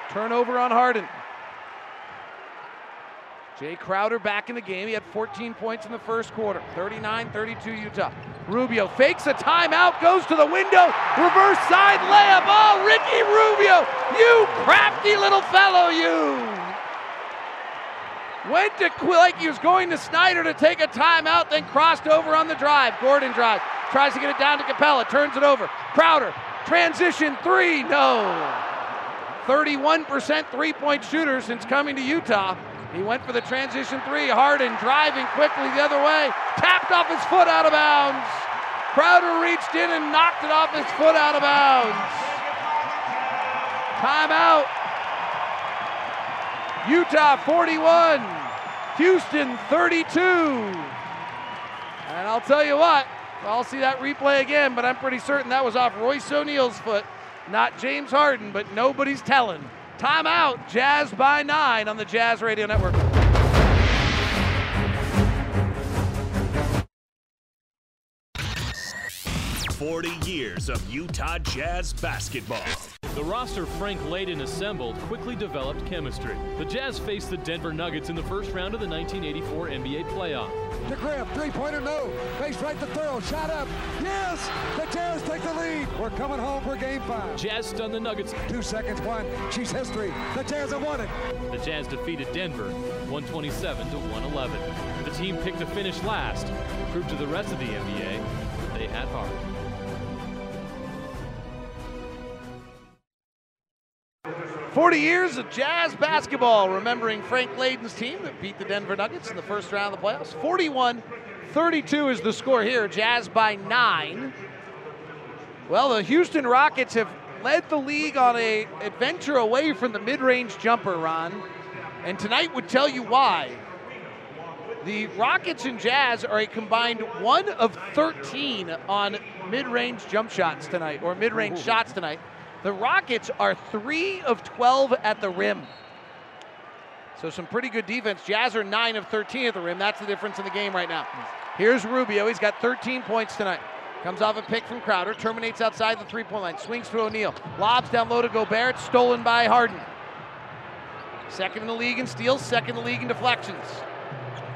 Turnover on Harden. Jae Crowder back in the game. He had 14 points in the first quarter. 39 32 Utah. Rubio fakes a timeout, goes to the window, reverse side layup. Oh, Ricky Rubio, you crafty little fellow, you. Went to like he was going to Snyder to take a timeout, then crossed over on the drive. Gordon drives, tries to get it down to Capella, turns it over. Crowder, transition three, no. 31% three point shooter since coming to Utah. He went for the transition three. Harden driving quickly the other way. Tapped off his foot out of bounds. Crowder reached in and knocked it off his foot out of bounds. Timeout. Utah 41. Houston 32. And I'll tell you what, I'll see that replay again, but I'm pretty certain that was off Royce O'Neale's foot, not James Harden, but nobody's telling. Timeout. Jazz by nine on the Jazz Radio Network. Forty years of Utah Jazz basketball. The roster Frank Layden assembled quickly developed chemistry. The Jazz faced the Denver Nuggets in the first round of the 1984 NBA playoff. To Griff, three-pointer, no. Face right to throw, shot up. Yes! The Jazz take the lead. We're coming home for game five. Jazz stunned the Nuggets. Two seconds, one. She's history. The Jazz have won it. The Jazz defeated Denver 127 to 111. The team picked to finish last, proved to the rest of the NBA they had heart. 40 years of Jazz basketball, remembering Frank Layden's team that beat the Denver Nuggets in the first round of the playoffs. 41 32 is the score here. Jazz by nine. Well, the Houston Rockets have led the league on a adventure away from the mid-range jumper, Ron. And tonight would tell you why. The Rockets and Jazz are a combined one of 13 on mid-range jump shots tonight, or mid-range shots tonight. The Rockets are 3 of 12 at the rim. So some pretty good defense. Jazz are 9 of 13 at the rim. That's the difference in the game right now. Here's Rubio. He's got 13 points tonight. Comes off a pick from Crowder, terminates outside the three point line, swings to O'Neale, lobs down low to Gobert, stolen by Harden. Second in the league in steals, second in the league in deflections.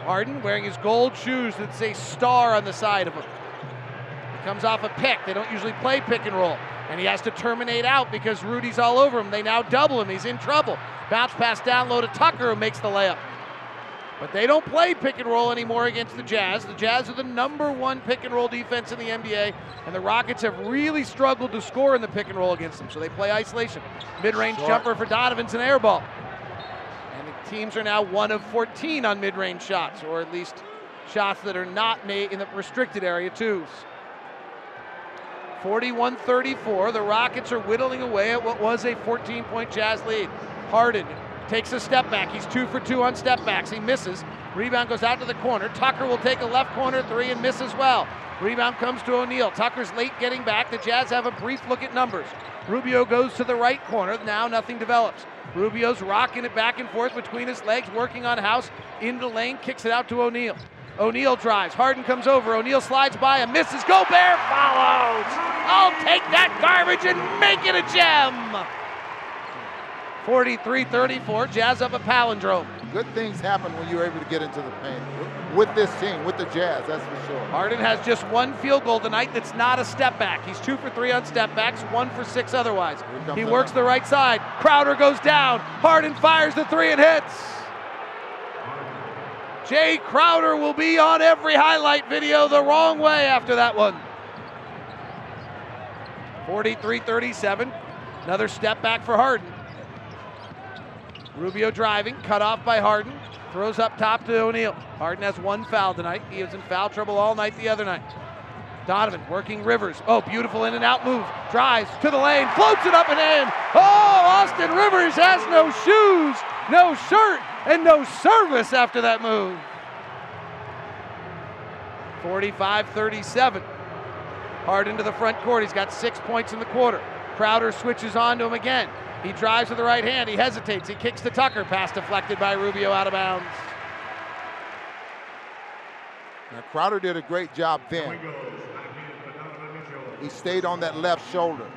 Harden wearing his gold shoes that say star on the side of him. He comes off a pick. They don't usually play pick and roll and he has to terminate out because Rudy's all over him. They now double him. He's in trouble. Bounce pass down low to Tucker, who makes the layup. But they don't play pick and roll anymore against the Jazz. The Jazz are the number one pick and roll defense in the NBA, and the Rockets have really struggled to score in the pick and roll against them. So they play isolation. Mid range jumper for Donovan's an air ball. And the teams are now one of 14 on mid range shots, or at least shots that are not made in the restricted area, twos. 41 34. The Rockets are whittling away at what was a 14 point Jazz lead. Harden takes a step back. He's two for two on step backs. He misses. Rebound goes out to the corner. Tucker will take a left corner three and miss as well. Rebound comes to O'Neale. Tucker's late getting back. The Jazz have a brief look at numbers. Rubio goes to the right corner. Now nothing develops. Rubio's rocking it back and forth between his legs, working on House into lane, kicks it out to O'Neale. O'Neale drives. Harden comes over. O'Neale slides by and misses. Gobert follows. I'll take that garbage and make it a gem. 43-34. Jazz up a palindrome. Good things happen when you're able to get into the paint with this team, with the Jazz, that's for sure. Harden has just one field goal tonight that's not a step back. He's two for three on step backs, one for six otherwise. He works the right side. Crowder goes down. Harden fires the three and hits. Jae Crowder will be on every highlight video the wrong way after that one. 43 37. Another step back for Harden. Rubio driving, cut off by Harden. Throws up top to O'Neale. Harden has one foul tonight. He was in foul trouble all night the other night. Donovan working Rivers. Oh, beautiful in and out move. Drives to the lane, floats it up and in. Oh, Austin Rivers has no shoes, no shirt, and no service after that move. 45 37. Harden to the front court. He's got six points in the quarter. Crowder switches on to him again. He drives with the right hand. He hesitates. He kicks to Tucker. Pass deflected by Rubio out of bounds. Now Crowder did a great job then. He stayed on that left shoulder.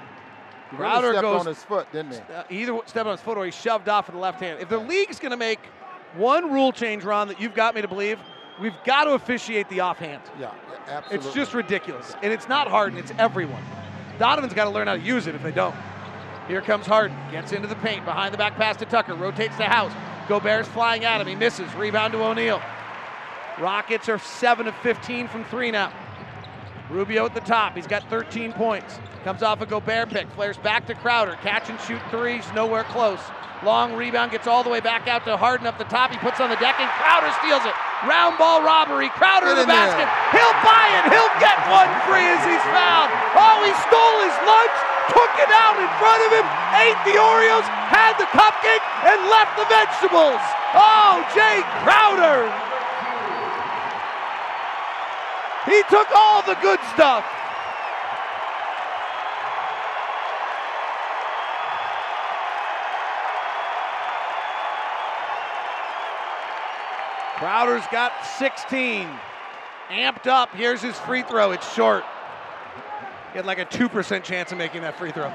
He Crowder really stepped goes on his foot, didn't he? Uh, either stepped on his foot or he shoved off with the left hand. If the league's going to make one rule change, Ron, that you've got me to believe, we've got to officiate the offhand. Yeah, absolutely. It's just ridiculous. And it's not Harden, it's everyone. Donovan's got to learn how to use it if they don't. Here comes Harden. Gets into the paint. Behind the back pass to Tucker. Rotates the House. Gobert's flying at him. He misses. Rebound to O'Neale. Rockets are 7 of 15 from 3 now. Rubio at the top. He's got 13 points. Comes off a Gobert pick. Flares back to Crowder. Catch and shoot threes. Nowhere close. Long rebound gets all the way back out to Harden up the top. He puts on the deck and Crowder steals it. Round ball robbery. Crowder in the basket. There. He'll buy it. He'll get one free as he's fouled. Oh, he stole his lunch took it out in front of him, ate the Oreos, had the cupcake, and left the vegetables. Oh, Jae Crowder. He took all the good stuff. Crowder's got 16. Amped up. Here's his free throw. It's short. He had like a 2% chance of making that free throw.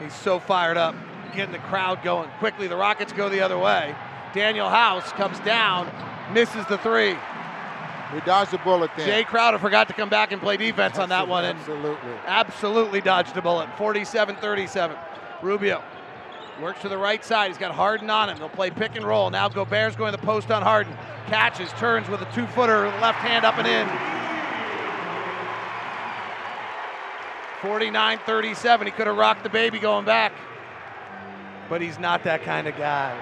He's so fired up, getting the crowd going. Quickly, the Rockets go the other way. Danuel House comes down, misses the three. We dodged a bullet there. Jae Crowder forgot to come back and play defense on that one. And absolutely. Absolutely dodged a bullet. 47 37. Rubio works to the right side. He's got Harden on him. They'll play pick and roll. Now Gobert's going to the post on Harden. Catches, turns with a two footer, left hand up and in. 49 37. He could have rocked the baby going back, but he's not that kind of guy.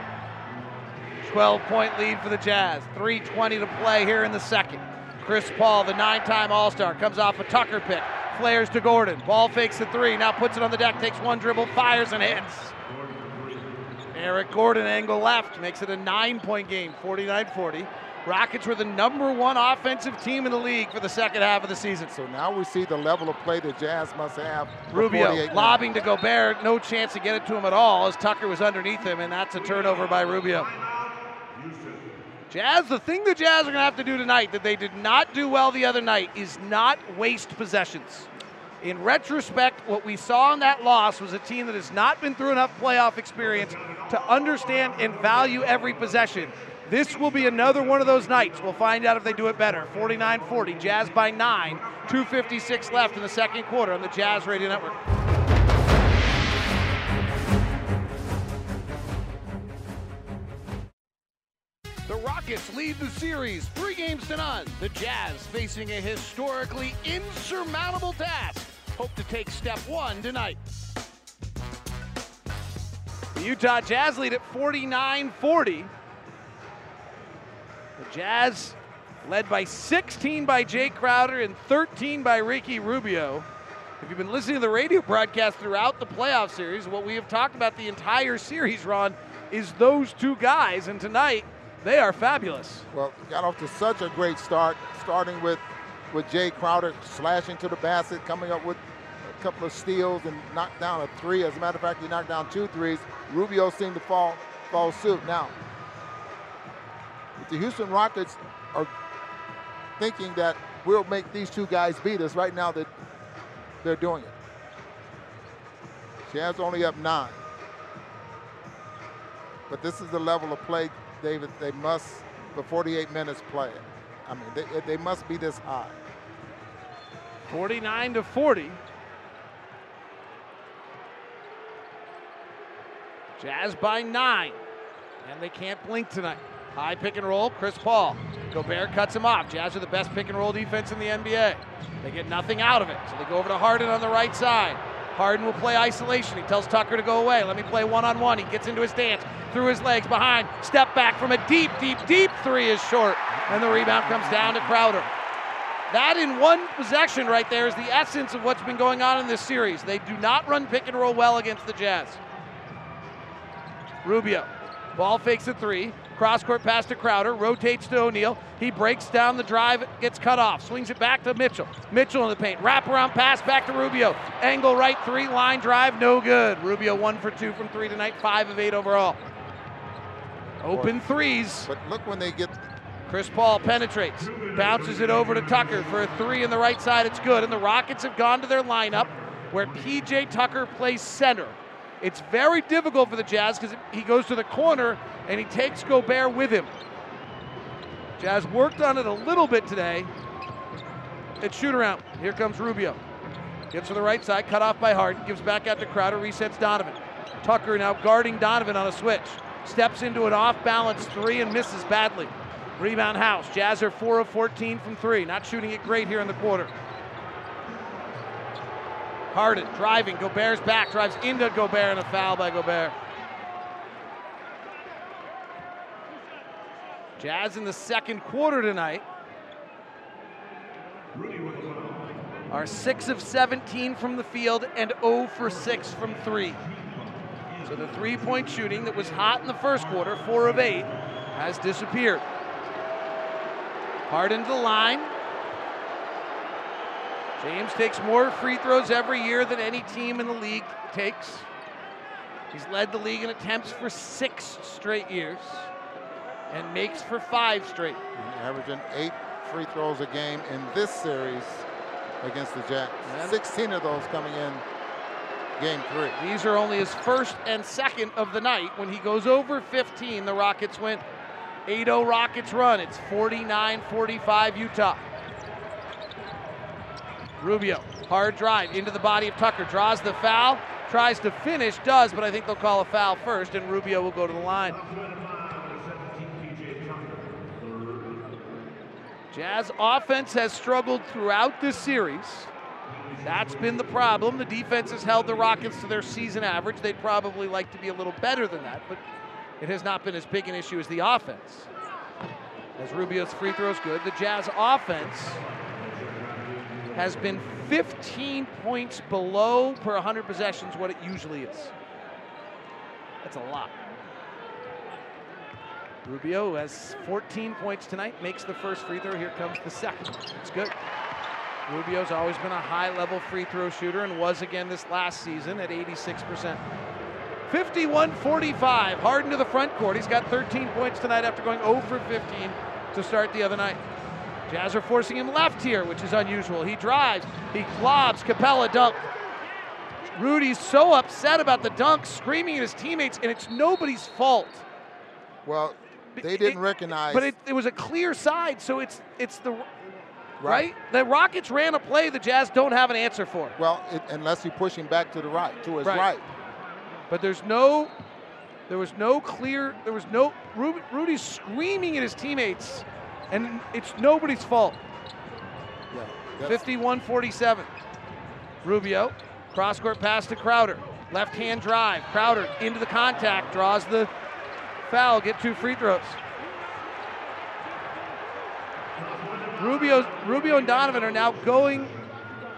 12 point lead for the Jazz. 3.20 to play here in the second. Chris Paul, the nine time All Star, comes off a Tucker pick. Flares to Gordon. Ball fakes the three. Now puts it on the deck. Takes one dribble, fires and hits. Eric Gordon angle left makes it a nine point game, 49 40. Rockets were the number one offensive team in the league for the second half of the season. So now we see the level of play the Jazz must have. Rubio lobbing to Gobert, no chance to get it to him at all as Tucker was underneath him, and that's a turnover by Rubio. Jazz, the thing the Jazz are going to have to do tonight that they did not do well the other night is not waste possessions. In retrospect, what we saw in that loss was a team that has not been through enough playoff experience to understand and value every possession. This will be another one of those nights. We'll find out if they do it better. 49 40, Jazz by nine, 2.56 left in the second quarter on the Jazz Radio Network. The Rockets lead the series three games to none. The Jazz facing a historically insurmountable task. Hope to take step one tonight. The Utah Jazz lead at 49 40. The Jazz led by 16 by Jae Crowder and 13 by Ricky Rubio. If you've been listening to the radio broadcast throughout the playoff series, what we have talked about the entire series, Ron, is those two guys. And tonight, they are fabulous. Well, got off to such a great start, starting with, with Jae Crowder slashing to the basket, coming up with a couple of steals and knocked down a three. As a matter of fact, he knocked down two threes. Rubio seemed to fall, fall suit. Now, the Houston Rockets are thinking that we'll make these two guys beat us. Right now, that they're doing it. Jazz only up nine. But this is the level of play, David, they must, for 48 minutes, play. I mean, they, they must be this high. 49 to 40. Jazz by nine. And they can't blink tonight. High pick and roll, Chris Paul. Gobert cuts him off. Jazz are the best pick and roll defense in the NBA. They get nothing out of it. So they go over to Harden on the right side. Harden will play isolation. He tells Tucker to go away. Let me play one on one. He gets into his dance, through his legs, behind, step back from a deep, deep, deep three is short. And the rebound comes down to Crowder. That in one possession right there is the essence of what's been going on in this series. They do not run pick and roll well against the Jazz. Rubio. Ball fakes a three. Cross court pass to Crowder. Rotates to O'Neale. He breaks down the drive, gets cut off. Swings it back to Mitchell. Mitchell in the paint. Wraparound pass back to Rubio. Angle right three. Line drive. No good. Rubio one for two from three tonight. Five of eight overall. Open threes. But look when they get. Chris Paul penetrates. Bounces it over to Tucker for a three in the right side. It's good. And the Rockets have gone to their lineup where PJ Tucker plays center. It's very difficult for the Jazz because he goes to the corner and he takes Gobert with him. Jazz worked on it a little bit today. It's shoot around. Here comes Rubio. Gets to the right side, cut off by Harden, gives back out to Crowder, resets Donovan. Tucker now guarding Donovan on a switch. Steps into an off balance three and misses badly. Rebound House. Jazz are 4 of 14 from three. Not shooting it great here in the quarter. Harden driving. Gobert's back. Drives into Gobert and a foul by Gobert. Jazz in the second quarter tonight are 6 of 17 from the field and 0 for 6 from 3. So the three point shooting that was hot in the first quarter, 4 of 8, has disappeared. Harden to the line. James takes more free throws every year than any team in the league takes. He's led the league in attempts for six straight years and makes for five straight. Averaging eight free throws a game in this series against the Jazz. 16 of those coming in game three. These are only his first and second of the night. When he goes over 15, the Rockets win. 8 0 Rockets run. It's 49 45 Utah. Rubio, hard drive into the body of Tucker, draws the foul, tries to finish, does, but I think they'll call a foul first, and Rubio will go to the line. Jazz offense has struggled throughout this series. That's been the problem. The defense has held the Rockets to their season average. They'd probably like to be a little better than that, but it has not been as big an issue as the offense. As Rubio's free throws good, the Jazz offense has been 15 points below per 100 possessions what it usually is. That's a lot. Rubio has 14 points tonight, makes the first free throw. Here comes the second. It's good. Rubio's always been a high level free throw shooter and was again this last season at 86%. 51 45. Harden to the front court. He's got 13 points tonight after going 0 for 15 to start the other night. Jazz are forcing him left here, which is unusual. He drives, he lobs, Capela dunk. Rudy's so upset about the dunk, screaming at his teammates, and it's nobody's fault. Well, they didn't it, recognize. But it, it, was a clear side, so it's it's the right. right. The Rockets ran a play the Jazz don't have an answer for. Well, it, unless you push him back to the right, to his right. right. But there's no, there was no clear. There was no Rudy, Rudy's screaming at his teammates, and it's nobody's fault. Yeah, 51-47. Rubio, cross court pass to Crowder. Left hand drive. Crowder into the contact, draws the foul, get two free throws. Rubio, Rubio and Donovan are now going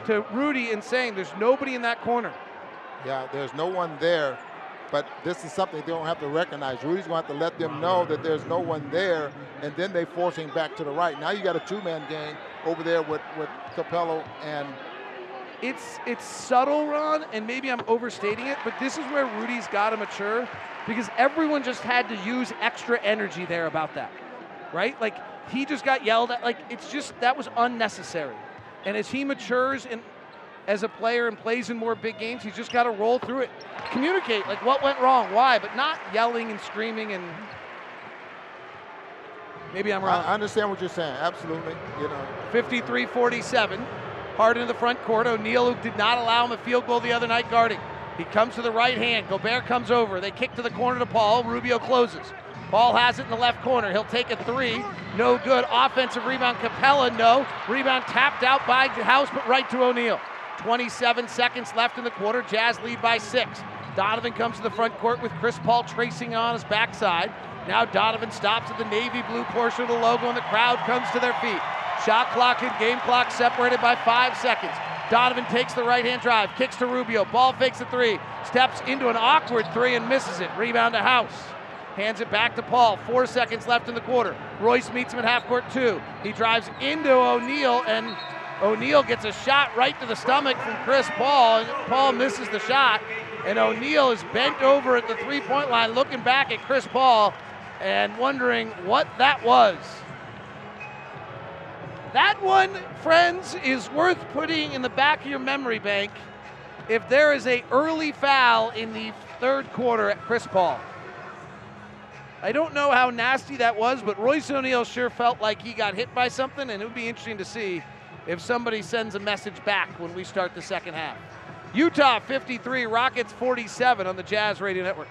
to Rudy and saying there's nobody in that corner. Yeah, there's no one there, but this is something they don't have to recognize. Rudy's going to have to let them know that there's no one there, and then they force him back to the right. Now you got a two-man game over there with, with Capela and it's it's subtle, Ron, and maybe I'm overstating it, but this is where Rudy's got to mature because everyone just had to use extra energy there about that. right? Like he just got yelled at. Like it's just that was unnecessary. And as he matures and as a player and plays in more big games, he's just got to roll through it, communicate like what went wrong, why, but not yelling and screaming and. Maybe I'm wrong. I understand what you're saying. Absolutely. You know. 53-47. Harden in the front court. O'Neale, who did not allow him a field goal the other night, guarding. He comes to the right hand. Gobert comes over. They kick to the corner to Paul. Rubio closes. Paul has it in the left corner. He'll take a three. No good. Offensive rebound. Capela, no. Rebound tapped out by House, but right to O'Neale. 27 seconds left in the quarter. Jazz lead by six. Donovan comes to the front court with Chris Paul tracing on his backside. Now Donovan stops at the navy blue portion of the logo, and the crowd comes to their feet. Shot clock and game clock separated by five seconds. Donovan takes the right hand drive, kicks to Rubio. Ball fakes a three, steps into an awkward three and misses it. Rebound to House. Hands it back to Paul. Four seconds left in the quarter. Royce meets him at half court two. He drives into O'Neale, and O'Neale gets a shot right to the stomach from Chris Paul, and Paul misses the shot. And O'Neale is bent over at the three point line looking back at Chris Paul and wondering what that was. That one, friends, is worth putting in the back of your memory bank if there is a early foul in the third quarter at Chris Paul. I don't know how nasty that was, but Royce O'Neale sure felt like he got hit by something, and it would be interesting to see if somebody sends a message back when we start the second half. Utah 53, Rockets 47 on the Jazz Radio Network.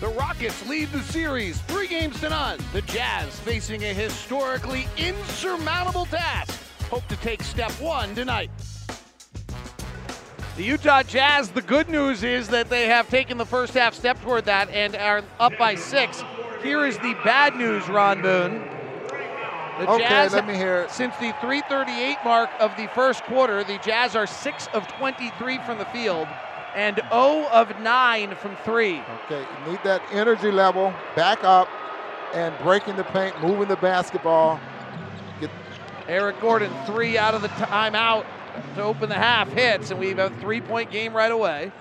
The Rockets lead the series three games to none. The Jazz facing a historically insurmountable task. Hope to take step one tonight. The Utah Jazz, the good news is that they have taken the first half step toward that and are up by six. Here is the bad news, Ron Boone. The okay, Jazz, let me hear it. Since the 338 mark of the first quarter, the Jazz are 6 of 23 from the field and 0 of 9 from 3. Okay, you need that energy level, back up, and breaking the paint, moving the basketball. Get Eric Gordon, three out of the timeout to open the half hits, and we have a three point game right away.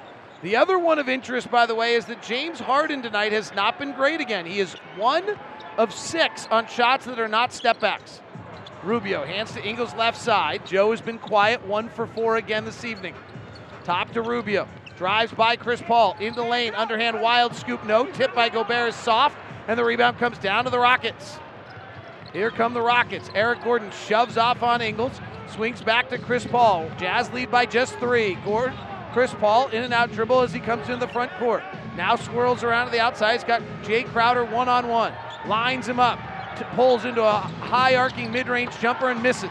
The other one of interest, by the way, is that James Harden tonight has not been great again. He is one of six on shots that are not step backs. Rubio hands to Ingles left side. Joe has been quiet, one for four again this evening. Top to Rubio. Drives by Chris Paul into lane. Underhand wild scoop. No. Tip by Gobert is soft. And the rebound comes down to the Rockets. Here come the Rockets. Eric Gordon shoves off on Ingles. Swings back to Chris Paul. Jazz lead by just three. Gordon, Chris Paul in and out dribble as he comes into the front court. Now swirls around to the outside. He's got Jae Crowder one on one. Lines him up. T- pulls into a high arcing mid range jumper and misses.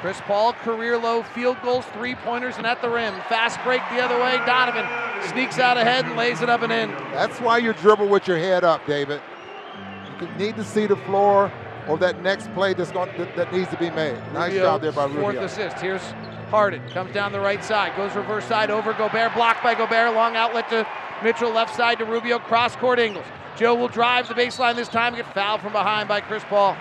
Chris Paul, career low field goals, three pointers, and at the rim. Fast break the other way. Donovan sneaks out ahead and lays it up and in. That's why you dribble with your head up, David. You need to see the floor or that next play that's going that, that needs to be made. Nice Rubio, job there by Rubio. Fourth assist. Here's Harden. Comes down the right side. Goes reverse side over Gobert. Blocked by Gobert. Long outlet to Mitchell. Left side to Rubio. Cross court Ingles. Joe will drive the baseline this time. Get fouled from behind by Chris Paul.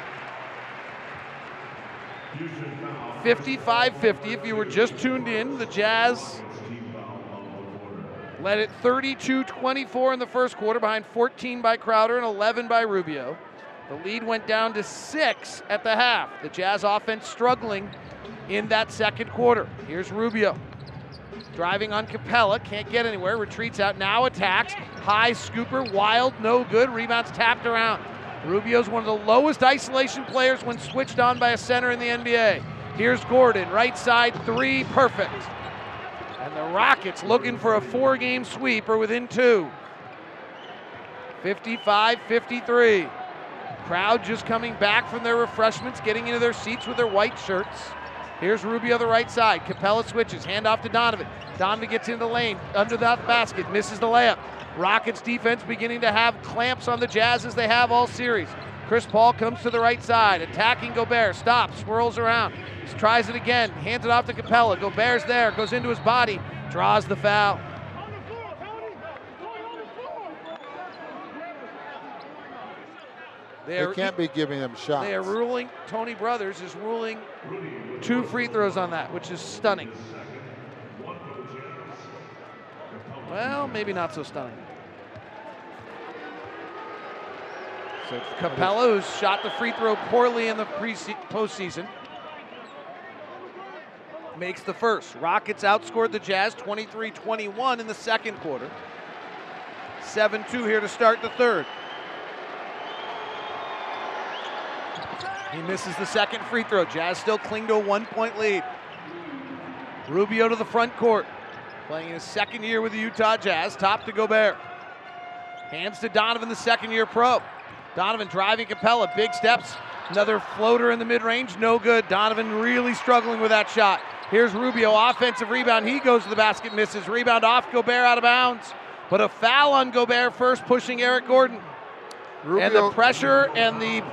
55-50. If you were just tuned in, the Jazz led it 32-24 in the first quarter behind 14 by Crowder and 11 by Rubio. The lead went down to six at the half. The Jazz offense struggling in that second quarter. Here's Rubio. Driving on Capela, can't get anywhere, retreats out, now attacks. High scooper, wild, no good, rebounds tapped around. Rubio's one of the lowest isolation players when switched on by a center in the NBA. Here's Gordon, right side, three, perfect. And the Rockets looking for a four game sweep or within two. 55 53. Crowd just coming back from their refreshments, getting into their seats with their white shirts. Here's Rubio on the right side. Capela switches, hand off to Donovan. Donovan gets into the lane, under that basket, misses the layup. Rockets defense beginning to have clamps on the Jazz as they have all series. Chris Paul comes to the right side, attacking Gobert, stops, swirls around, tries it again, hands it off to Capela. Gobert's there, goes into his body, draws the foul. They, can't be giving them shots. They are ruling, Tony Brothers is ruling two free throws on that, which is stunning. Well, maybe not so stunning. So Capela, who's shot the free throw poorly in the pre postseason, makes the first. Rockets outscored the Jazz 23 21 in the second quarter. 7 2 here to start the third. He misses the second free throw. Jazz still cling to a one point lead. Rubio to the front court. Playing his second year with the Utah Jazz. Top to Gobert. Hands to Donovan, the second year pro. Donovan driving Capela. Big steps. Another floater in the mid range. No good. Donovan really struggling with that shot. Here's Rubio. Offensive rebound. He goes to the basket, misses. Rebound off Gobert out of bounds. But a foul on Gobert first, pushing Eric Gordon. Rubio. And the pressure and the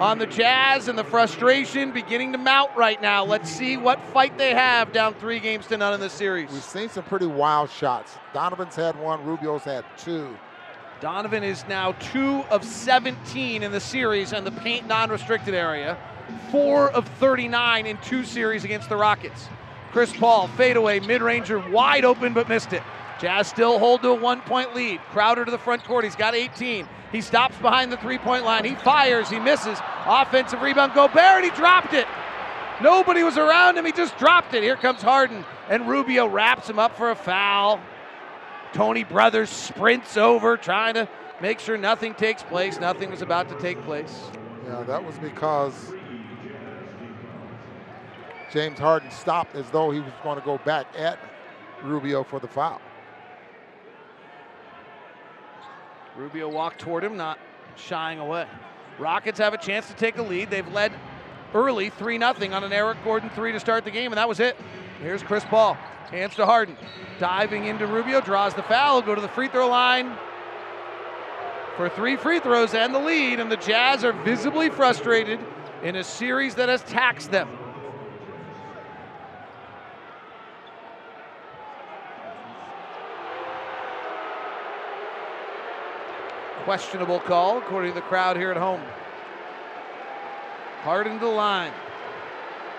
on the Jazz and the frustration beginning to mount right now. Let's see what fight they have down three games to none in the series. We've seen some pretty wild shots. Donovan's had one, Rubio's had two. Donovan is now two of 17 in the series in the paint non restricted area, four of 39 in two series against the Rockets. Chris Paul, fadeaway, mid ranger, wide open but missed it. Jazz still hold to a one point lead. Crowder to the front court, he's got 18. He stops behind the three point line. He fires. He misses. Offensive rebound. Gobert, and he dropped it. Nobody was around him. He just dropped it. Here comes Harden. And Rubio wraps him up for a foul. Tony Brothers sprints over, trying to make sure nothing takes place. Nothing was about to take place. Yeah, that was because James Harden stopped as though he was going to go back at Rubio for the foul. Rubio walked toward him, not shying away. Rockets have a chance to take a lead. They've led early 3 0 on an Eric Gordon 3 to start the game, and that was it. Here's Chris Paul. Hands to Harden. Diving into Rubio, draws the foul, go to the free throw line for three free throws and the lead, and the Jazz are visibly frustrated in a series that has taxed them. Questionable call, according to the crowd here at home. Harden to the line.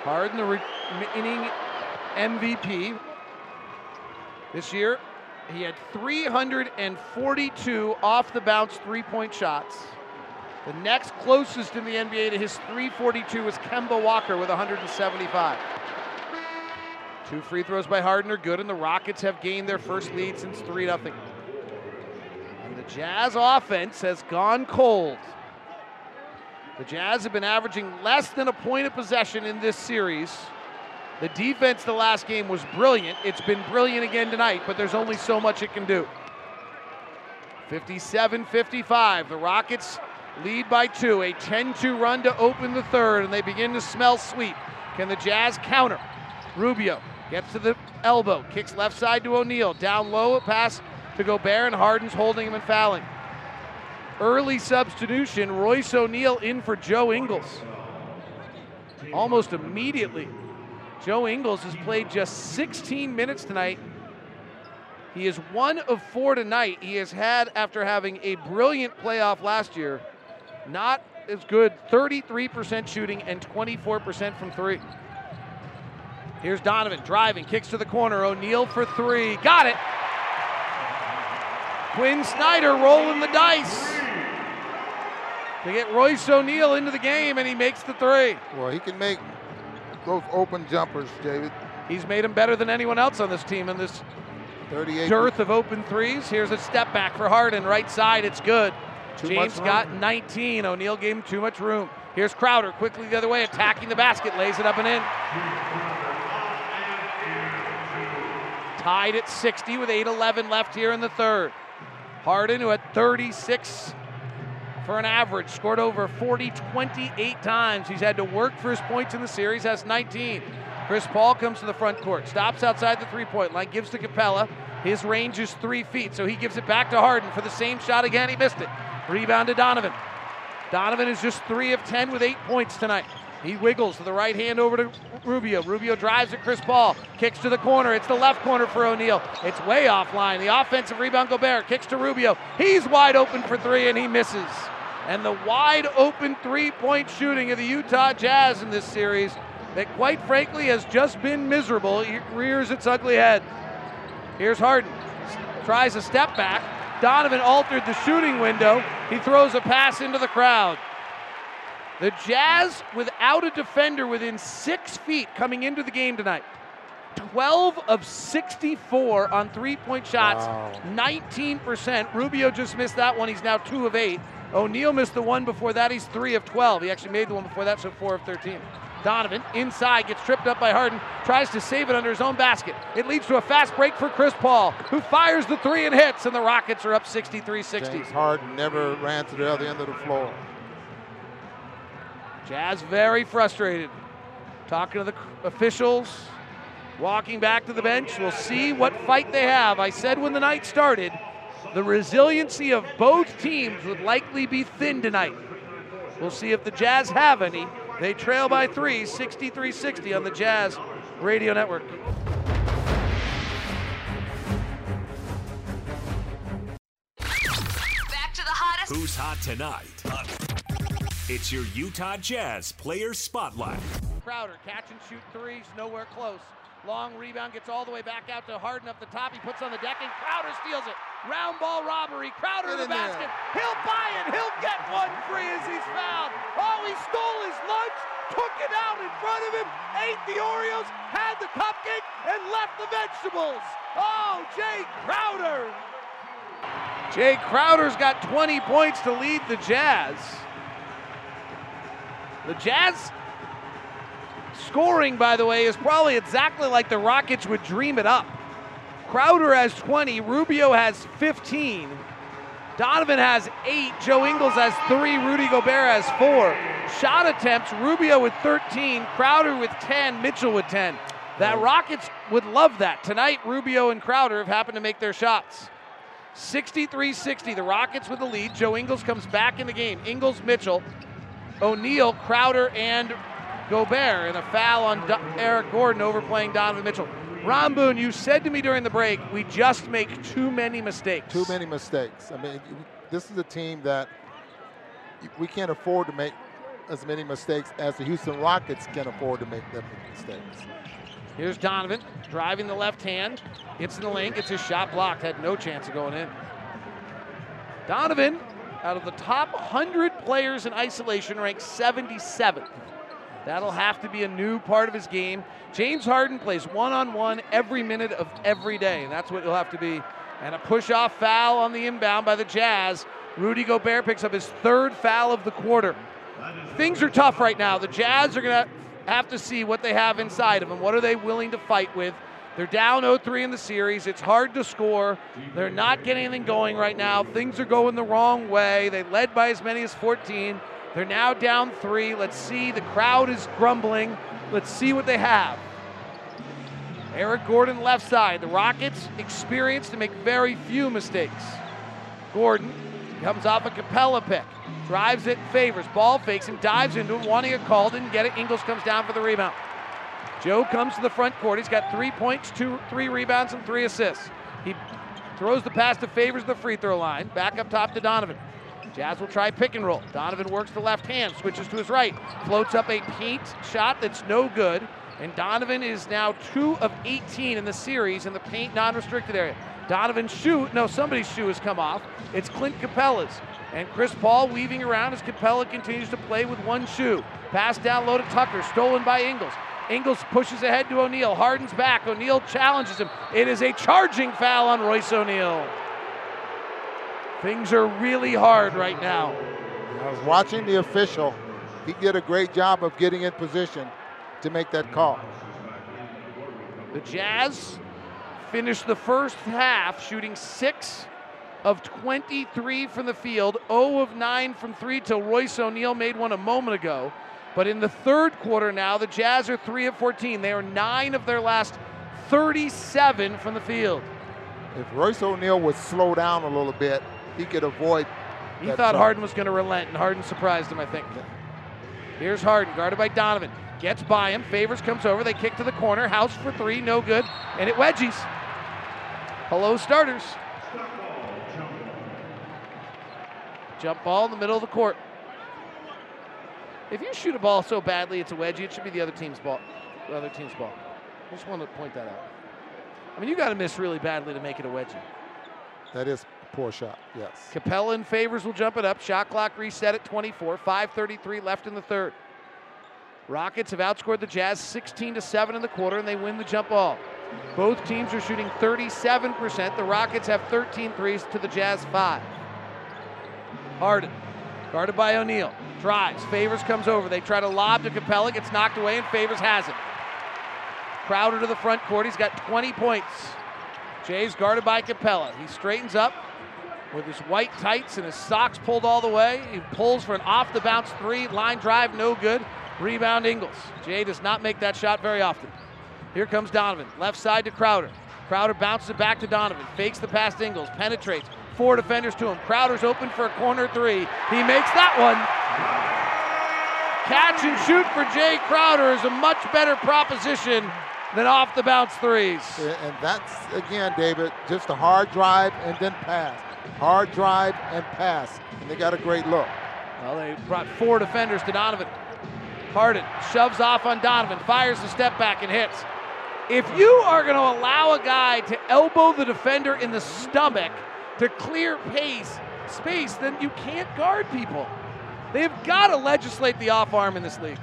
Harden, the remaining MVP this year. He had 342 off the bounce three point shots. The next closest in the NBA to his 342 was Kemba Walker with 175. Two free throws by Harden are good, and the Rockets have gained their first lead since 3 0. Jazz offense has gone cold. The Jazz have been averaging less than a point of possession in this series. The defense the last game was brilliant. It's been brilliant again tonight, but there's only so much it can do. 57 55. The Rockets lead by two. A 10 2 run to open the third, and they begin to smell sweet. Can the Jazz counter? Rubio gets to the elbow, kicks left side to O'Neale. Down low, a pass to Gobert, and Harden's holding him and fouling. Early substitution, Royce O'Neale in for Joe Ingles. Almost immediately, Joe Ingles has played just 16 minutes tonight. He is one of four tonight. He has had, after having a brilliant playoff last year, not as good 33% shooting and 24% from three. Here's Donovan driving, kicks to the corner. O'Neale for three. Got it. Quin Snyder rolling the dice to get Royce O'Neale into the game, and he makes the three. Well, he can make those open jumpers, David. He's made them better than anyone else on this team in this 38 dearth of open threes. Here's a step back for Harden, right side. It's good. Too James got 19. O'Neale gave him too much room. Here's Crowder quickly the other way, attacking the basket, lays it up and in. Tied at 60 with 8-11 left here in the third. Harden, who had 36 for an average, scored over 40 28 times. He's had to work for his points in the series, has 19. Chris Paul comes to the front court, stops outside the three point line, gives to Capela. His range is three feet, so he gives it back to Harden for the same shot again. He missed it. Rebound to Donovan. Donovan is just three of 10 with eight points tonight. He wiggles to the right hand over to Rubio. Rubio drives at Chris Paul, kicks to the corner. It's the left corner for O'Neale. It's way offline. The offensive rebound, Gobert kicks to Rubio. He's wide open for three and he misses. And the wide open three point shooting of the Utah Jazz in this series, that quite frankly has just been miserable, it rears its ugly head. Here's Harden. Tries a step back. Donovan altered the shooting window. He throws a pass into the crowd. The Jazz, without a defender within six feet coming into the game tonight, 12 of 64 on three point shots, Wow. 19%. Rubio just missed that one. He's now 2 of 8. O'Neale missed the one before that. He's 3 of 12. He actually made the one before that, so 4 of 13. Donovan inside gets tripped up by Harden, tries to save it under his own basket. It leads to a fast break for Chris Paul, who fires the three and hits, and the Rockets are up 63 60. James Harden never ran to the other end of the floor. Jazz very frustrated. Talking to the officials, walking back to the bench. We'll see what fight they have. I said when the night started, the resiliency of both teams would likely be thin tonight. We'll see if the Jazz have any. They trail by three, 63 60 on the Jazz Radio Network. Back to the hottest. Who's hot tonight? It's your Utah Jazz Player Spotlight. Crowder catch and shoot threes, nowhere close. Long rebound gets all the way back out to Harden up the top. He puts on the deck and Crowder steals it. Round ball robbery. Crowder in the Get in there. basket. He'll buy it. He'll get one free as he's fouled. Oh, he stole his lunch, took it out in front of him, ate the Oreos, had the cupcake, and left the vegetables. Oh, Jae Crowder. Jae Crowder's got 20 points to lead the Jazz. The Jazz scoring, by the way, is probably exactly like the Rockets would dream it up. Crowder has 20, Rubio has 15, Donovan has 8, Joe Ingles has 3, Rudy Gobert has 4. Shot attempts, Rubio with 13, Crowder with 10, Mitchell with 10. That Rockets would love that. Tonight, Rubio and Crowder have happened to make their shots. 63 60, the Rockets with the lead. Joe Ingles comes back in the game. Ingles, Mitchell, O'Neale, Crowder, and Gobert, and a foul on Do- Eric Gordon overplaying Donovan Mitchell. Ron Boone, you said to me during the break, we just make too many mistakes. Too many mistakes. I mean, this is a team that we can't afford to make as many mistakes as the Houston Rockets can afford to make them mistakes. Here's Donovan driving the left hand. Hits in the lane, gets his shot blocked. Had no chance of going in. Donovan, out of the top 100 players in isolation, ranked 77th. That'll have to be a new part of his game. James Harden plays one on one every minute of every day, and that's what he'll have to be. And a push off foul on the inbound by the Jazz. Rudy Gobert picks up his third foul of the quarter. Things are tough right now. The Jazz are going to have to see what they have inside of them. What are they willing to fight with? They're down 0-3 in the series. It's hard to score. They're not getting anything going right now. Things are going the wrong way. They led by as many as 14. They're now down three. Let's see. The crowd is grumbling. Let's see what they have. Eric Gordon left side. The Rockets experienced to make very few mistakes. Gordon comes off a Capela pick. Drives it, Favors, ball fakes him, dives into him, wanting a call, didn't get it. Ingles comes down for the rebound. Joe comes to the front court. He's got three points, two, three rebounds, and three assists. He throws the pass to Favors the free throw line. Back up top to Donovan. Jazz will try pick and roll. Donovan works the left hand, switches to his right, floats up a paint shot that's no good. And Donovan is now two of 18 in the series in the paint non-restricted area. Donovan's shoe, no, somebody's shoe has come off. It's Clint Capela's. And Chris Paul weaving around as Capela continues to play with one shoe. Pass down low to Tucker, stolen by Ingles. Ingles pushes ahead to O'Neale. Harden's back. O'Neale challenges him. It is a charging foul on Royce O'Neale. Things are really hard right now. I was watching the official. He did a great job of getting in position to make that call. The Jazz finished the first half shooting six of 23 from the field, 0 of 9 from three till Royce O'Neale made one a moment ago. But in the third quarter now, the Jazz are 3 of 14. They are 9 of their last 37 from the field. If Royce O'Neale would slow down a little bit, he could avoid. He thought shot. Harden was going to relent, and Harden surprised him, I think. Here's Harden, guarded by Donovan. Gets by him. Favors comes over. They kick to the corner. House for three, no good. And it wedgies. Hello, starters. Jump ball in the middle of the court. If you shoot a ball so badly it's a wedgie, it should be the other team's ball. The other team's ball. I just want to point that out. I mean, you got to miss really badly to make it a wedgie. That is Poor shot. Yes. Capela and Favors will jump it up. Shot clock reset at 24. 5:33 left in the third. Rockets have outscored the Jazz 16 to 7 in the quarter, and they win the jump ball. Both teams are shooting 37%. The Rockets have 13 threes to the Jazz 5. Harden, guarded by O'Neale, drives. Favors comes over. They try to lob to Capela, gets knocked away, and Favors has it. Crowder to the front court. He's got 20 points. Jae's guarded by Capela. He straightens up with his white tights and his socks pulled all the way. He pulls for an off the bounce three. Line drive, no good. Rebound Ingles. Jae does not make that shot very often. Here comes Donovan. Left side to Crowder. Crowder bounces it back to Donovan. Fakes the pass to Ingles. Penetrates. Four defenders to him. Crowder's open for a corner three. He makes that one. Catch and shoot for Jae Crowder is a much better proposition than off the bounce threes. And that's, again, David, just a hard drive and then pass. Hard drive and pass. And they got a great look. Well, they brought four defenders to Donovan. Harden shoves off on Donovan, fires the step back and hits. If you are going to allow a guy to elbow the defender in the stomach to clear pace, space, then you can't guard people. They've got to legislate the off arm in this league.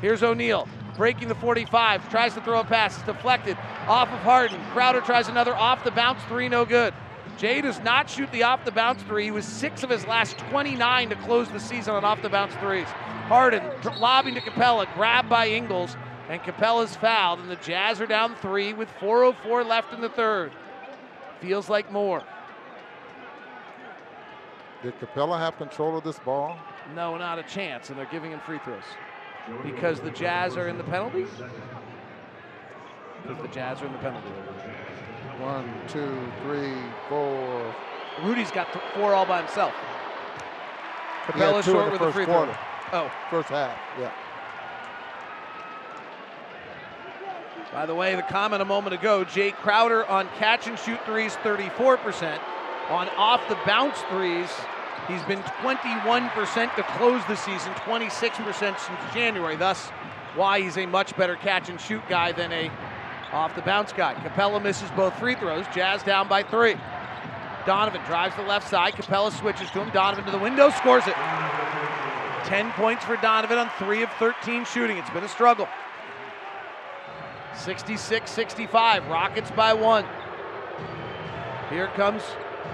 Here's O'Neale breaking the 45, tries to throw a pass, it's deflected off of Harden. Crowder tries another off the bounce three, no good. Jae does not shoot the off the bounce three. He was six of his last 29 to close the season on off the bounce threes. Harden lobbing to Capela, grabbed by Ingles, and Capela's fouled, and the Jazz are down three with 4.04 left in the third. Feels like more. Did Capela have control of this ball? No, not a chance, and they're giving him free throws. Because the Jazz are in the penalty? Because the Jazz are in the penalty. One, two, three, four. Rudy's got four all by himself. Capela short with a free quarter. throw. Oh, First half, yeah. By the way, the comment a moment ago, Jae Crowder on catch and shoot threes, 34%. On off the bounce threes, he's been 21% to close the season, 26% since January. Thus, why he's a much better catch and shoot guy than a off the bounce guy. Capela misses both free throws. Jazz down by three. Donovan drives the left side. Capela switches to him. Donovan to the window, scores it. 10 points for Donovan on 3 of 13 shooting. It's been a struggle. 66 65. Rockets by one. Here comes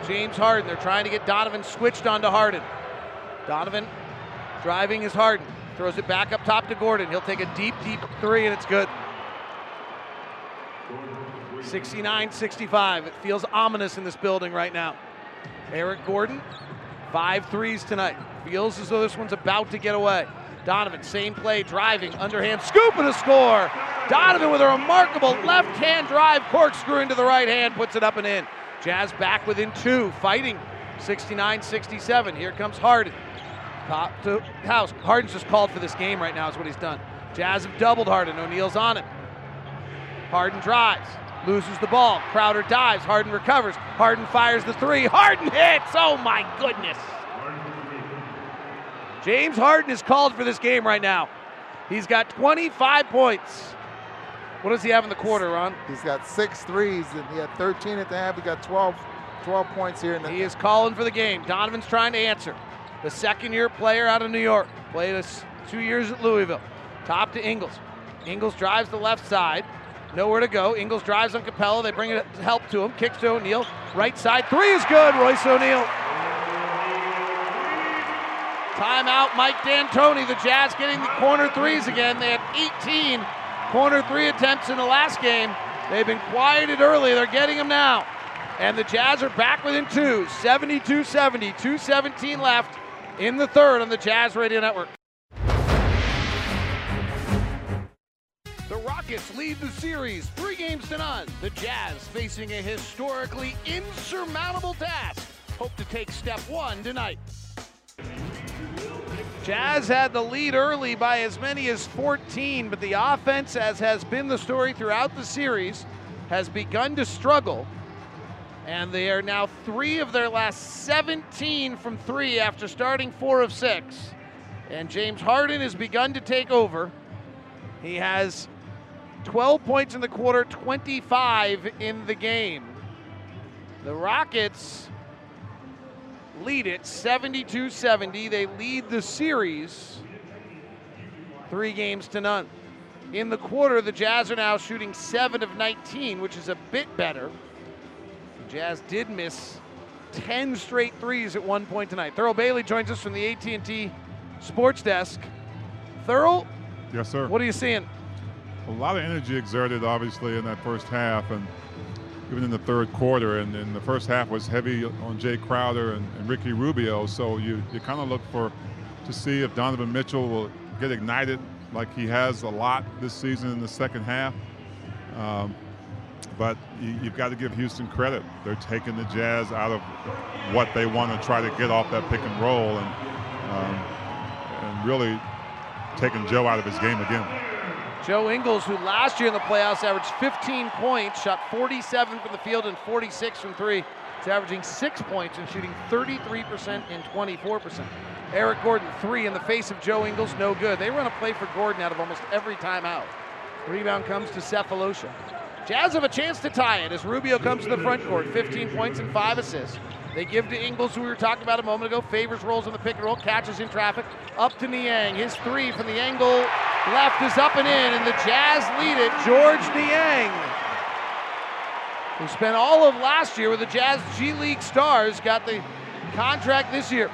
James Harden. They're trying to get Donovan switched onto Harden. Donovan driving is Harden. Throws it back up top to Gordon. He'll take a deep, deep three, and it's good. 69 65. It feels ominous in this building right now. Eric Gordon, five threes tonight. Feels as though this one's about to get away. Donovan, same play, driving, underhand scoop and a score. Donovan with a remarkable left hand drive, corkscrew into the right hand, puts it up and in. Jazz back within two, fighting 69 67. Here comes Harden. Top to house. Harden's just called for this game right now, is what he's done. Jazz have doubled Harden. O'Neale's on it. Harden drives, loses the ball. Crowder dives. Harden recovers. Harden fires the three. Harden hits. Oh my goodness. James Harden is called for this game right now. He's got 25 points. What does he have in the quarter, Ron? He's got six threes, and he had 13 at the half. He got 12, 12 points here. In the He is calling for the game. Donovan's trying to answer. The second year player out of New York. Played us two years at Louisville. Top to Ingles. Ingles drives the left side. Nowhere to go. Ingles drives on Capela. They bring it help to him. Kicks to O'Neale. Right side. Three is good. Royce O'Neale. Timeout, Mike D'Antoni. The Jazz getting the corner threes again. They had 18 corner three attempts in the last game. They've been quieted early. They're getting them now. And the Jazz are back within two. 72 70. 217 left in the third on the Jazz Radio Network. The Rockets lead the series three games to none. The Jazz facing a historically insurmountable task. Hope to take step one tonight. Jazz had the lead early by as many as 14, but the offense, as has been the story throughout the series, has begun to struggle. And they are now three of their last 17 from three after starting four of six. And James Harden has begun to take over. He has 12 points in the quarter, 25 in the game. The Rockets lead it 72 70. They lead the series three games to none. In the quarter, the Jazz are now shooting 7 of 19, which is a bit better. The Jazz did miss 10 straight threes at one point tonight. Thurl Bailey joins us from the AT&T Sports Desk. Thurl, Yes, sir. what are you seeing? A lot of energy exerted, obviously, in that first half, and even in the third quarter. And, and the first half was heavy on Jae Crowder and, and Ricky Rubio. So you, you kind of look for to see if Donovan Mitchell will get ignited like he has a lot this season in the second half. Um, but you, you've got to give Houston credit. They're taking the Jazz out of what they want to try to get off that pick and roll, and um, and really taking Joe out of his game again. Joe Ingles, who last year in the playoffs averaged 15 points, shot 47 from the field and 46 from three. He's averaging six points and shooting 33% and 24%. Eric Gordon, three in the face of Joe Ingles, no good. They run a play for Gordon out of almost every timeout. Rebound comes to Sefolosha. Jazz have a chance to tie it as Rubio comes to the front court, 15 points and five assists. They give to Ingles, who we were talking about a moment ago. Favors rolls on the pick and roll, catches in traffic. Up to Niang. His three from the angle left is up and in, and the Jazz lead it. Georges Niang, who spent all of last year with the Jazz G League Stars, got the contract this year.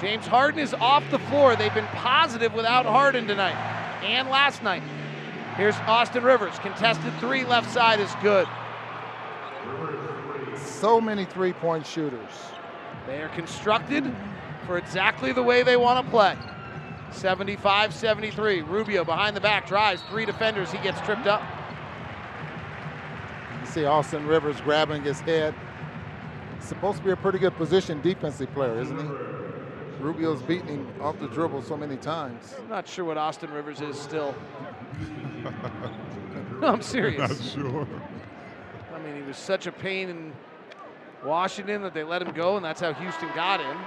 James Harden is off the floor. They've been positive without Harden tonight and last night. Here's Austin Rivers. Contested three left side is good. So many three point shooters. They are constructed for exactly the way they want to play. 75 73. Rubio behind the back drives, three defenders. He gets tripped up. You see Austin Rivers grabbing his head. Supposed to be a pretty good position defensive player, isn't he? Rubio's beating him off the dribble so many times. I'm not sure what Austin Rivers is still. no, I'm serious. Not sure. I mean, he was such a pain in Washington that they let him go, and that's how Houston got him.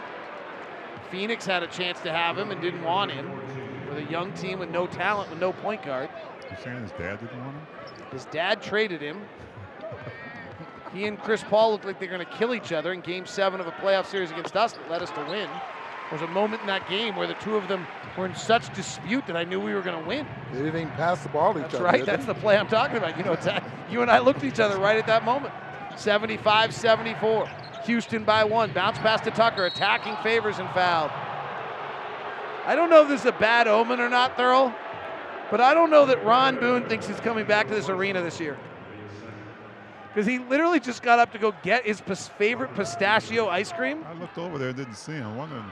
Phoenix had a chance to have him and didn't want him. With a young team with no talent, with no point guard. You're saying his dad didn't want him? His dad traded him. He and Chris Paul looked like they're going to kill each other in game seven of a playoff series against us that led us to win. There was a moment in that game where the two of them were in such dispute that I knew we were going to win. They didn't even pass the ball to That's each other. right. That's the play I'm talking about. You know, you and I looked at each other right at that moment. 75 74. Houston by one. Bounce pass to Tucker. Attacking Favors and fouled. I don't know if this is a bad omen or not, Thurl, but I don't know that Ron Boone thinks he's coming back to this arena this year. Because he literally just got up to go get his pis- favorite pistachio ice cream. I looked over there and didn't see him. I'm wondering.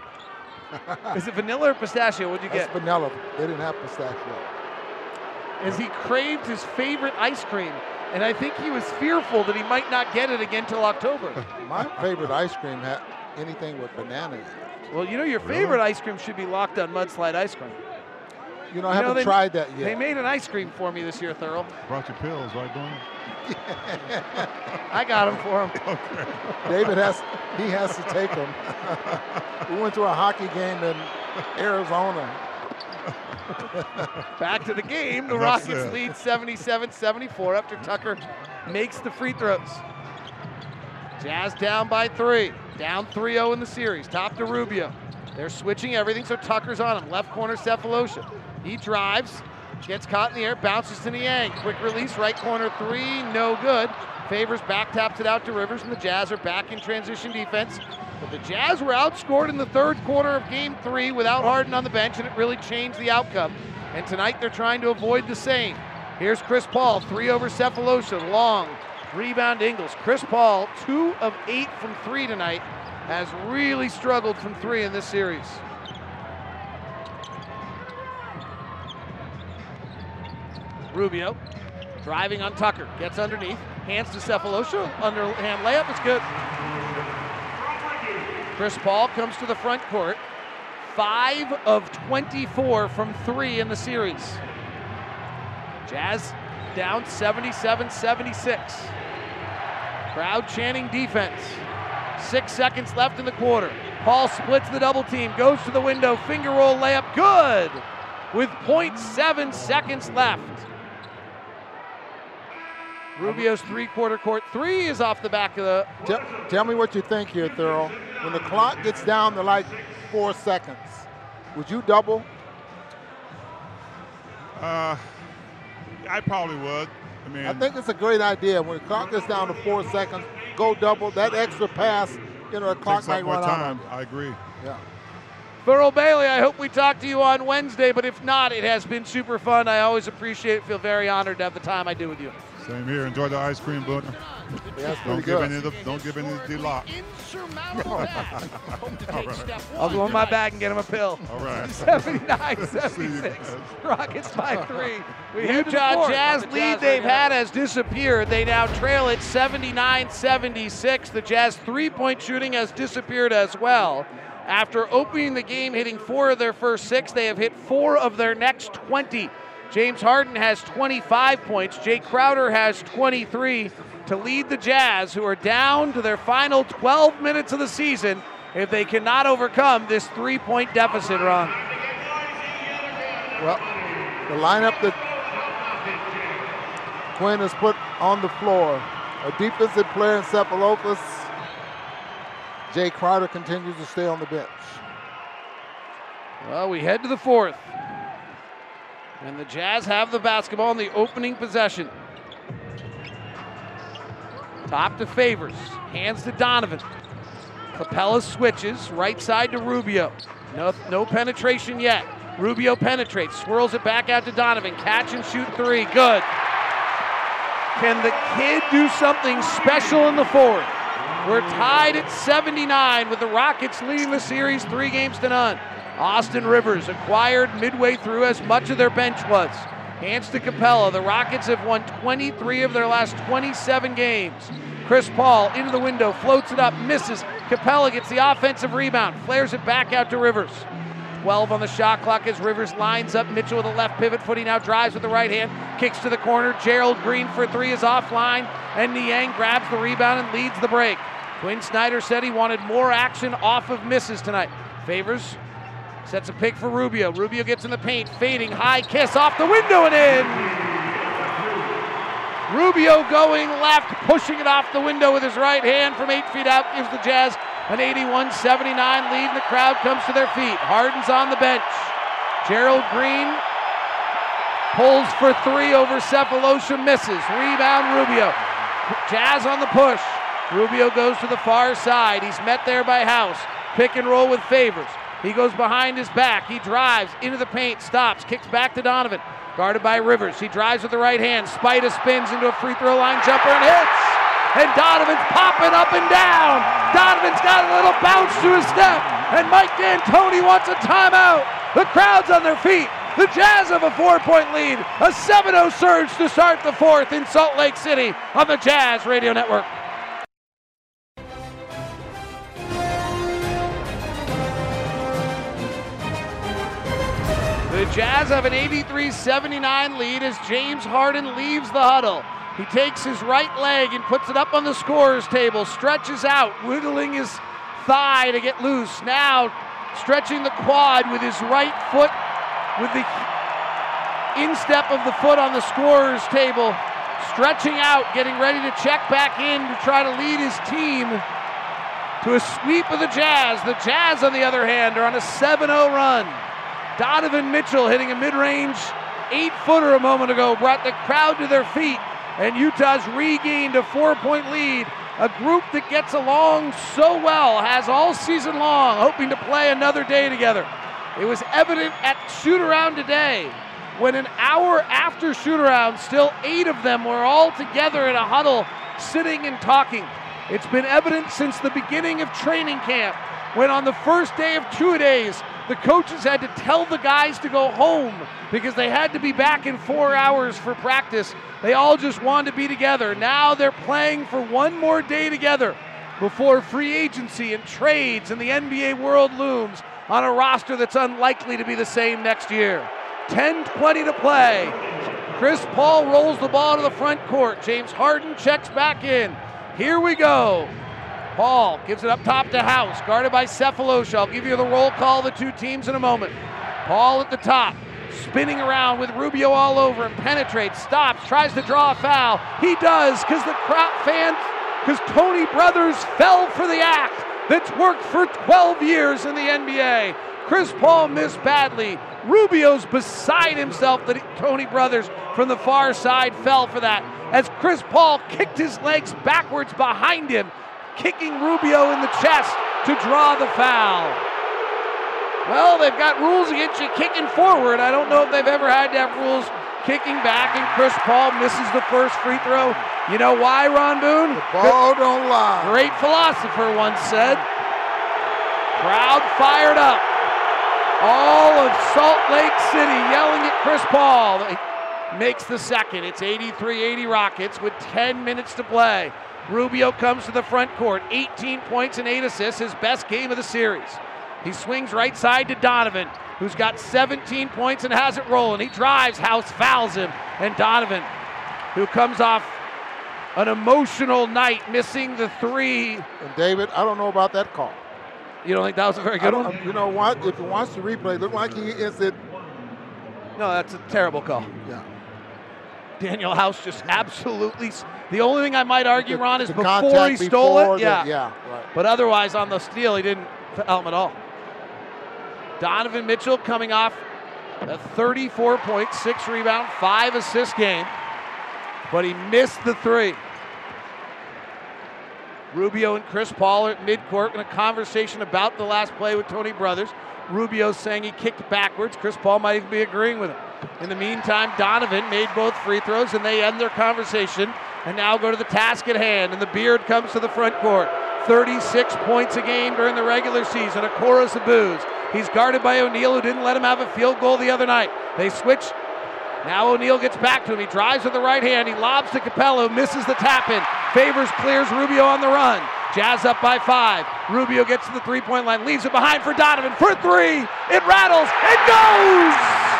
Is it vanilla or pistachio? What'd you That's get? vanilla. They didn't have pistachio. As he craved his favorite ice cream. And I think he was fearful that he might not get it again till October. My favorite ice cream had anything with banana in it. Well, you know, your favorite ice cream should be locked on mudslide ice cream. You know, I You haven't they- tried that yet. They made an ice cream for me this year, Thurl. Brought your pills, right, Donnie? I got them for him. David has he has to take them. we went to a hockey game in Arizona. Back to the game. The Rockets lead 77 74 after Tucker makes the free throws. Jazz down by three. Down 3 0 in the series. Top to Rubio. They're switching everything, so Tucker's on him. Left corner, Sefolosha. He drives, gets caught in the air, bounces to Niang. Quick release, right corner three, no good. Favors back taps it out to Rivers, and the Jazz are back in transition defense. But the Jazz were outscored in the third quarter of game three without Harden on the bench, and it really changed the outcome. And tonight they're trying to avoid the same. Here's Chris Paul, three over Sefolosha, long. Rebound Ingles. Chris Paul, two of eight from three tonight, has really struggled from three in this series. Rubio driving on Tucker, gets underneath, hands to Sefolosha, underhand layup, it's good. Chris Paul comes to the front court, five of 24 from three in the series. Jazz down 77 76. Crowd chanting defense. Six seconds left in the quarter. Paul splits the double team, goes to the window, finger roll layup, good! With 0.7 seconds left. Rubio's three-quarter court three is off the back of the. Tell, tell me what you think here, Thurl. When the clock gets down to like four seconds, would you double? Uh, I probably would. I mean, I think it's a great idea. When the clock gets down to four seconds, go double. That extra pass, you know, the clock takes up might more run time. out. I agree. Yeah. Thurl Bailey, I hope we talk to you on Wednesday, but if not, it has been super fun. I always appreciate it. Feel very honored to have the time I do with you. Same here. Enjoy the ice cream, Booner. Yeah, don't give any of the, don't give any of the D-lock. I'll go in my bag and get him a pill. All right. 79 76. Rockets by three. We The head the Utah Jazz the lead Jazz they've Radio had has disappeared. They now trail at 79 76. The Jazz three point shooting has disappeared as well. After opening the game, hitting four of their first six, they have hit four of their next 20. James Harden has 25 points. Jae Crowder has 23 to lead the Jazz, who are down to their final 12 minutes of the season if they cannot overcome this three point deficit, Ron. Well, the lineup that Quin has put on the floor, a defensive player in Sefolosha. Jay Crowder continues to stay on the bench. Well, we head to the fourth. And the Jazz have the basketball in the opening possession. Top to Favors. Hands to Donovan. Capela switches. Right side to Rubio. No, no penetration yet. Rubio penetrates. Swirls it back out to Donovan. Catch and shoot three. Good. Can the kid do something special in the fourth? We're tied at 79 with the Rockets leading the series three games to none. Austin Rivers acquired midway through as much of their bench was. Hands to Capela. The Rockets have won 23 of their last 27 games. Chris Paul into the window, floats it up, misses. Capela gets the offensive rebound, flares it back out to Rivers. 12 on the shot clock as Rivers lines up Mitchell with a left pivot foot. He now drives with the right hand, kicks to the corner. Gerald Green for three is offline, and Niang grabs the rebound and leads the break. Quin Snyder said he wanted more action off of misses tonight. Favors sets a pick for Rubio. Rubio gets in the paint, fading, high kiss off the window and in. Rubio going left, pushing it off the window with his right hand from eight feet out, gives the Jazz an 81 79 lead, and the crowd comes to their feet. Harden's on the bench. Gerald Green pulls for three over Sefolosha, misses. Rebound, Rubio. Jazz on the push. Rubio goes to the far side. He's met there by House. Pick and roll with Favors. He goes behind his back. He drives into the paint, stops, kicks back to Donovan. Guarded by Rivers. He drives with the right hand. Spida spins into a free throw line jumper and hits. And Donovan's popping up and down. Donovan's got a little bounce to his step. And Mike D'Antoni wants a timeout. The crowd's on their feet. The Jazz have a four point lead. A 7 0 surge to start the fourth in Salt Lake City on the Jazz Radio Network. The Jazz have an 83 79 lead as James Harden leaves the huddle. He takes his right leg and puts it up on the scorer's table, stretches out, wiggling his thigh to get loose. Now stretching the quad with his right foot, with the instep of the foot on the scorer's table, stretching out, getting ready to check back in to try to lead his team to a sweep of the Jazz. The Jazz, on the other hand, are on a 7 0 run. Donovan Mitchell hitting a mid range eight footer a moment ago brought the crowd to their feet, and Utah's regained a four point lead. A group that gets along so well, has all season long, hoping to play another day together. It was evident at shoot around today when an hour after shoot around, still eight of them were all together in a huddle, sitting and talking. It's been evident since the beginning of training camp when on the first day of two days, the coaches had to tell the guys to go home because they had to be back in four hours for practice. They all just wanted to be together. Now they're playing for one more day together before free agency and trades and the NBA world looms on a roster that's unlikely to be the same next year. 10 20 to play. Chris Paul rolls the ball to the front court. James Harden checks back in. Here we go. Paul gives it up top to House, guarded by Sefolosha. I'll give you the roll call of the two teams in a moment. Paul at the top, spinning around with Rubio all over him, penetrates, stops, tries to draw a foul. He does because the crowd fans, because Tony Brothers fell for the act that's worked for 12 years in the NBA. Chris Paul missed badly. Rubio's beside himself that Tony Brothers from the far side fell for that. As Chris Paul kicked his legs backwards behind him, kicking Rubio in the chest to draw the foul. Well, they've got rules against you kicking forward. I don't know if they've ever had to have rules kicking back, and Chris Paul misses the first free throw. You know why, Ron Boone? The ball don't lie. Great philosopher once said. Crowd fired up. All of Salt Lake City yelling at Chris Paul. He makes the second. It's 83 80 Rockets with 10 minutes to play. Rubio comes to the front court. 18 points and 8 assists, his best game of the series. He swings right side to Donovan, who's got 17 points and has it rolling. He drives, House fouls him. And Donovan, who comes off an emotional night, missing the three. And David, I don't know about that call. You don't think that was a very good one? You know what? If you watch the replay, look like he is it. No, that's a terrible call. Yeah. Danuel House just absolutely. The only thing I might argue, The- Ron, is before he stole before it. the- yeah. yeah, right. But otherwise, on the steal, he didn't foul him at all. Donovan Mitchell coming off a 34 point, six rebound, five assist game, but he missed the three. Rubio and Chris Paul are at midcourt in a conversation about the last play with Tony Brothers. Rubio saying he kicked backwards. Chris Paul might even be agreeing with him. In the meantime, Donovan made both free throws and they end their conversation and now go to the task at hand. And the beard comes to the front court. 36 points a game during the regular season, a chorus of boos. He's guarded by O'Neale, who didn't let him have a field goal the other night. They switch. Now O'Neale gets back to him. He drives with the right hand. He lobs to Capela, misses the tap in. Favors clears Rubio on the run. Jazz up by five. Rubio gets to the three point line, leaves it behind for Donovan for three. It rattles. It goes!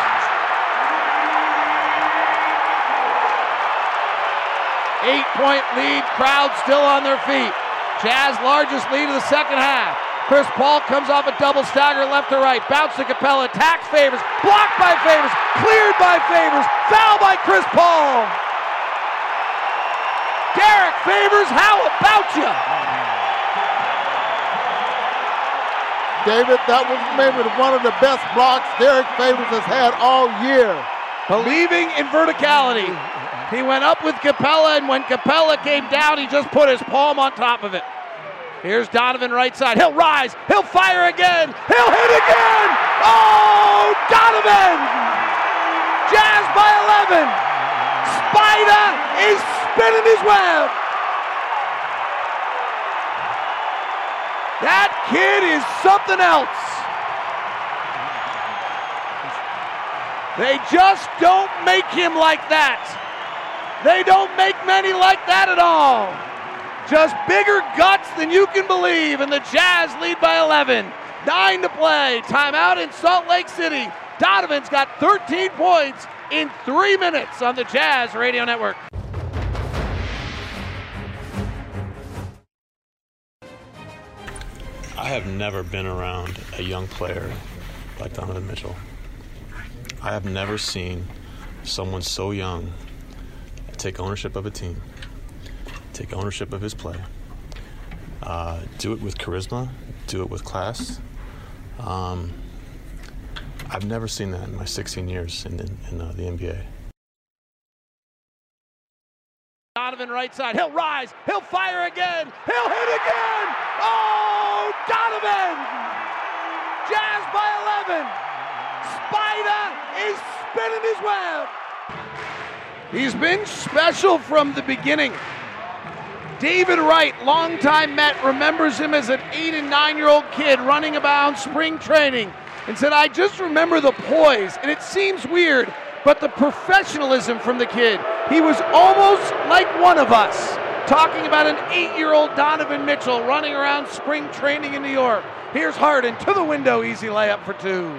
Eight point lead, crowd still on their feet. Jazz largest lead of the second half. Chris Paul comes off a double stagger left to right. Bounce to Capela. Attacks Favors. Blocked by Favors. Cleared by Favors. Foul by Chris Paul. Derrick Favors, how about you? David, that was maybe one of the best blocks Derrick Favors has had all year. Believing in verticality. He went up with Capela, and when Capela came down, he just put his palm on top of it. Here's Donovan right side. He'll rise. He'll fire again. He'll hit again. Oh, Donovan! Jazz by 11. Spider is spinning his web. That kid is something else. They just don't make him like that. They don't make many like that at all. Just bigger guts than you can believe, and the Jazz lead by 11. Nine to play. Timeout in Salt Lake City. Donovan's got 13 points in three minutes on the Jazz Radio Network. I have never been around a young player like Donovan Mitchell. I have never seen someone so young take ownership of a team, take ownership of his play, uh, do it with charisma, do it with class. Um, I've never seen that in my 16 years in, in, in uh, the NBA. Donovan right side. He'll rise. He'll fire again. He'll hit again. Oh, Donovan! Jazz by 11. Spider is spinning his web. He's been special from the beginning. David Wright, longtime Met, remembers him as an eight and nine year old kid running about spring training and said, I just remember the poise. And it seems weird, but the professionalism from the kid. He was almost like one of us, talking about an eight year old Donovan Mitchell running around spring training in New York. Here's Harden to the window, easy layup for two.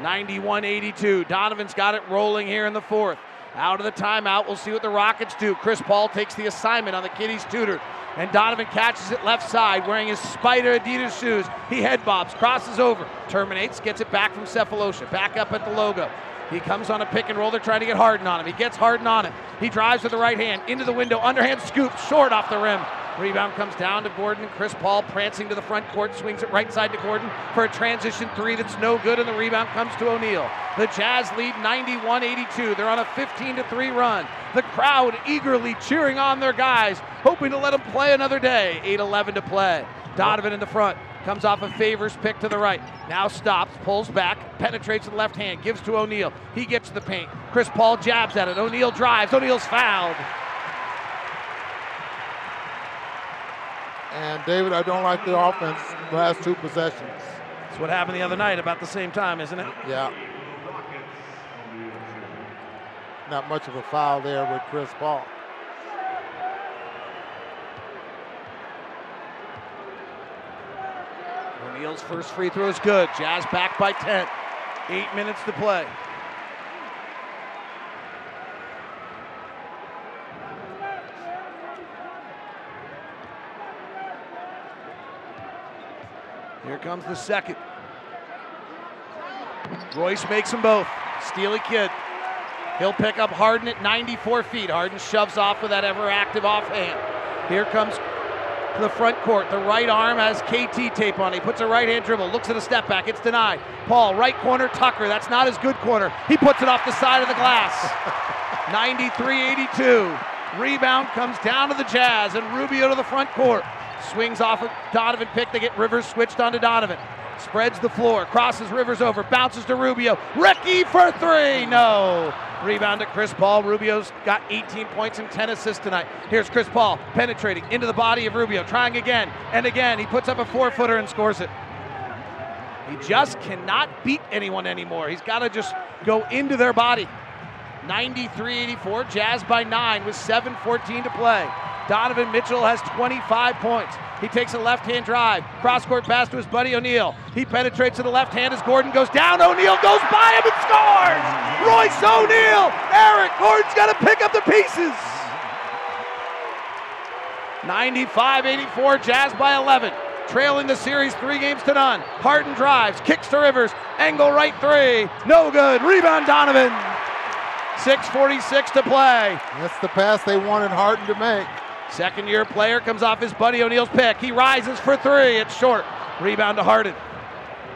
91 82. Donovan's got it rolling here in the fourth. Out of the timeout, we'll see what the Rockets do. Chris Paul takes the assignment on the kid tutor. And Donovan catches it left side wearing his Spider Adidas shoes. He head bobs, crosses over, terminates, gets it back from Sefolosha. Back up at the logo. He comes on a pick and roll. They're trying to get Harden on him. He gets Harden on it. He drives with the right hand into the window. Underhand scoop, short off the rim. Rebound comes down to Gordon Chris Paul prancing to the front court, swings it right side to Gordon for a transition three that's no good, and the rebound comes to O'Neale. The Jazz lead 91 82. They're on a 15 3 run. The crowd eagerly cheering on their guys, hoping to let them play another day. 8 11 to play. Donovan in the front. Comes off a favors pick to the right. Now stops, pulls back, penetrates the left hand, gives to O'Neale. He gets the paint. Chris Paul jabs at it. O'Neale drives. O'Neale's fouled. And David, I don't like the offense the last two possessions. That's what happened the other night about the same time, isn't it? Yeah. Not much of a foul there with Chris Paul. O'Neale's first free throw is good. Jazz back by 10. Eight minutes to play. Here comes the second. Royce makes them both. Steely kid. He'll pick up Harden at 94 feet. Harden shoves off with that ever active offhand. Here comes the front court. The right arm has KT tape on. He puts a right hand dribble, looks at a step back. It's denied. Paul, right corner, Tucker. That's not his good corner. He puts it off the side of the glass. 93 82. Rebound comes down to the Jazz and Rubio to the front court. Swings off a Donovan pick. They get Rivers switched onto Donovan. Spreads the floor, crosses Rivers over, bounces to Rubio. Ricky for three. No. Rebound to Chris Paul. Rubio's got 18 points and 10 assists tonight. Here's Chris Paul penetrating into the body of Rubio, trying again and again. He puts up a four footer and scores it. He just cannot beat anyone anymore. He's got to just go into their body. 93 84, Jazz by nine with 7 14 to play. Donovan Mitchell has 25 points. He takes a left hand drive, cross court pass to his buddy O'Neale. He penetrates to the left hand as Gordon goes down. O'Neale goes by him and scores! Royce O'Neale! Eric Gordon's got to pick up the pieces. 95 84, Jazz by 11. Trailing the series three games to none. Harden drives, kicks to Rivers, angle right three. No good. Rebound Donovan. 6.46 to play. That's the pass they wanted Harden to make. Second year player comes off his buddy O'Neale's pick. He rises for three. It's short. Rebound to Harden.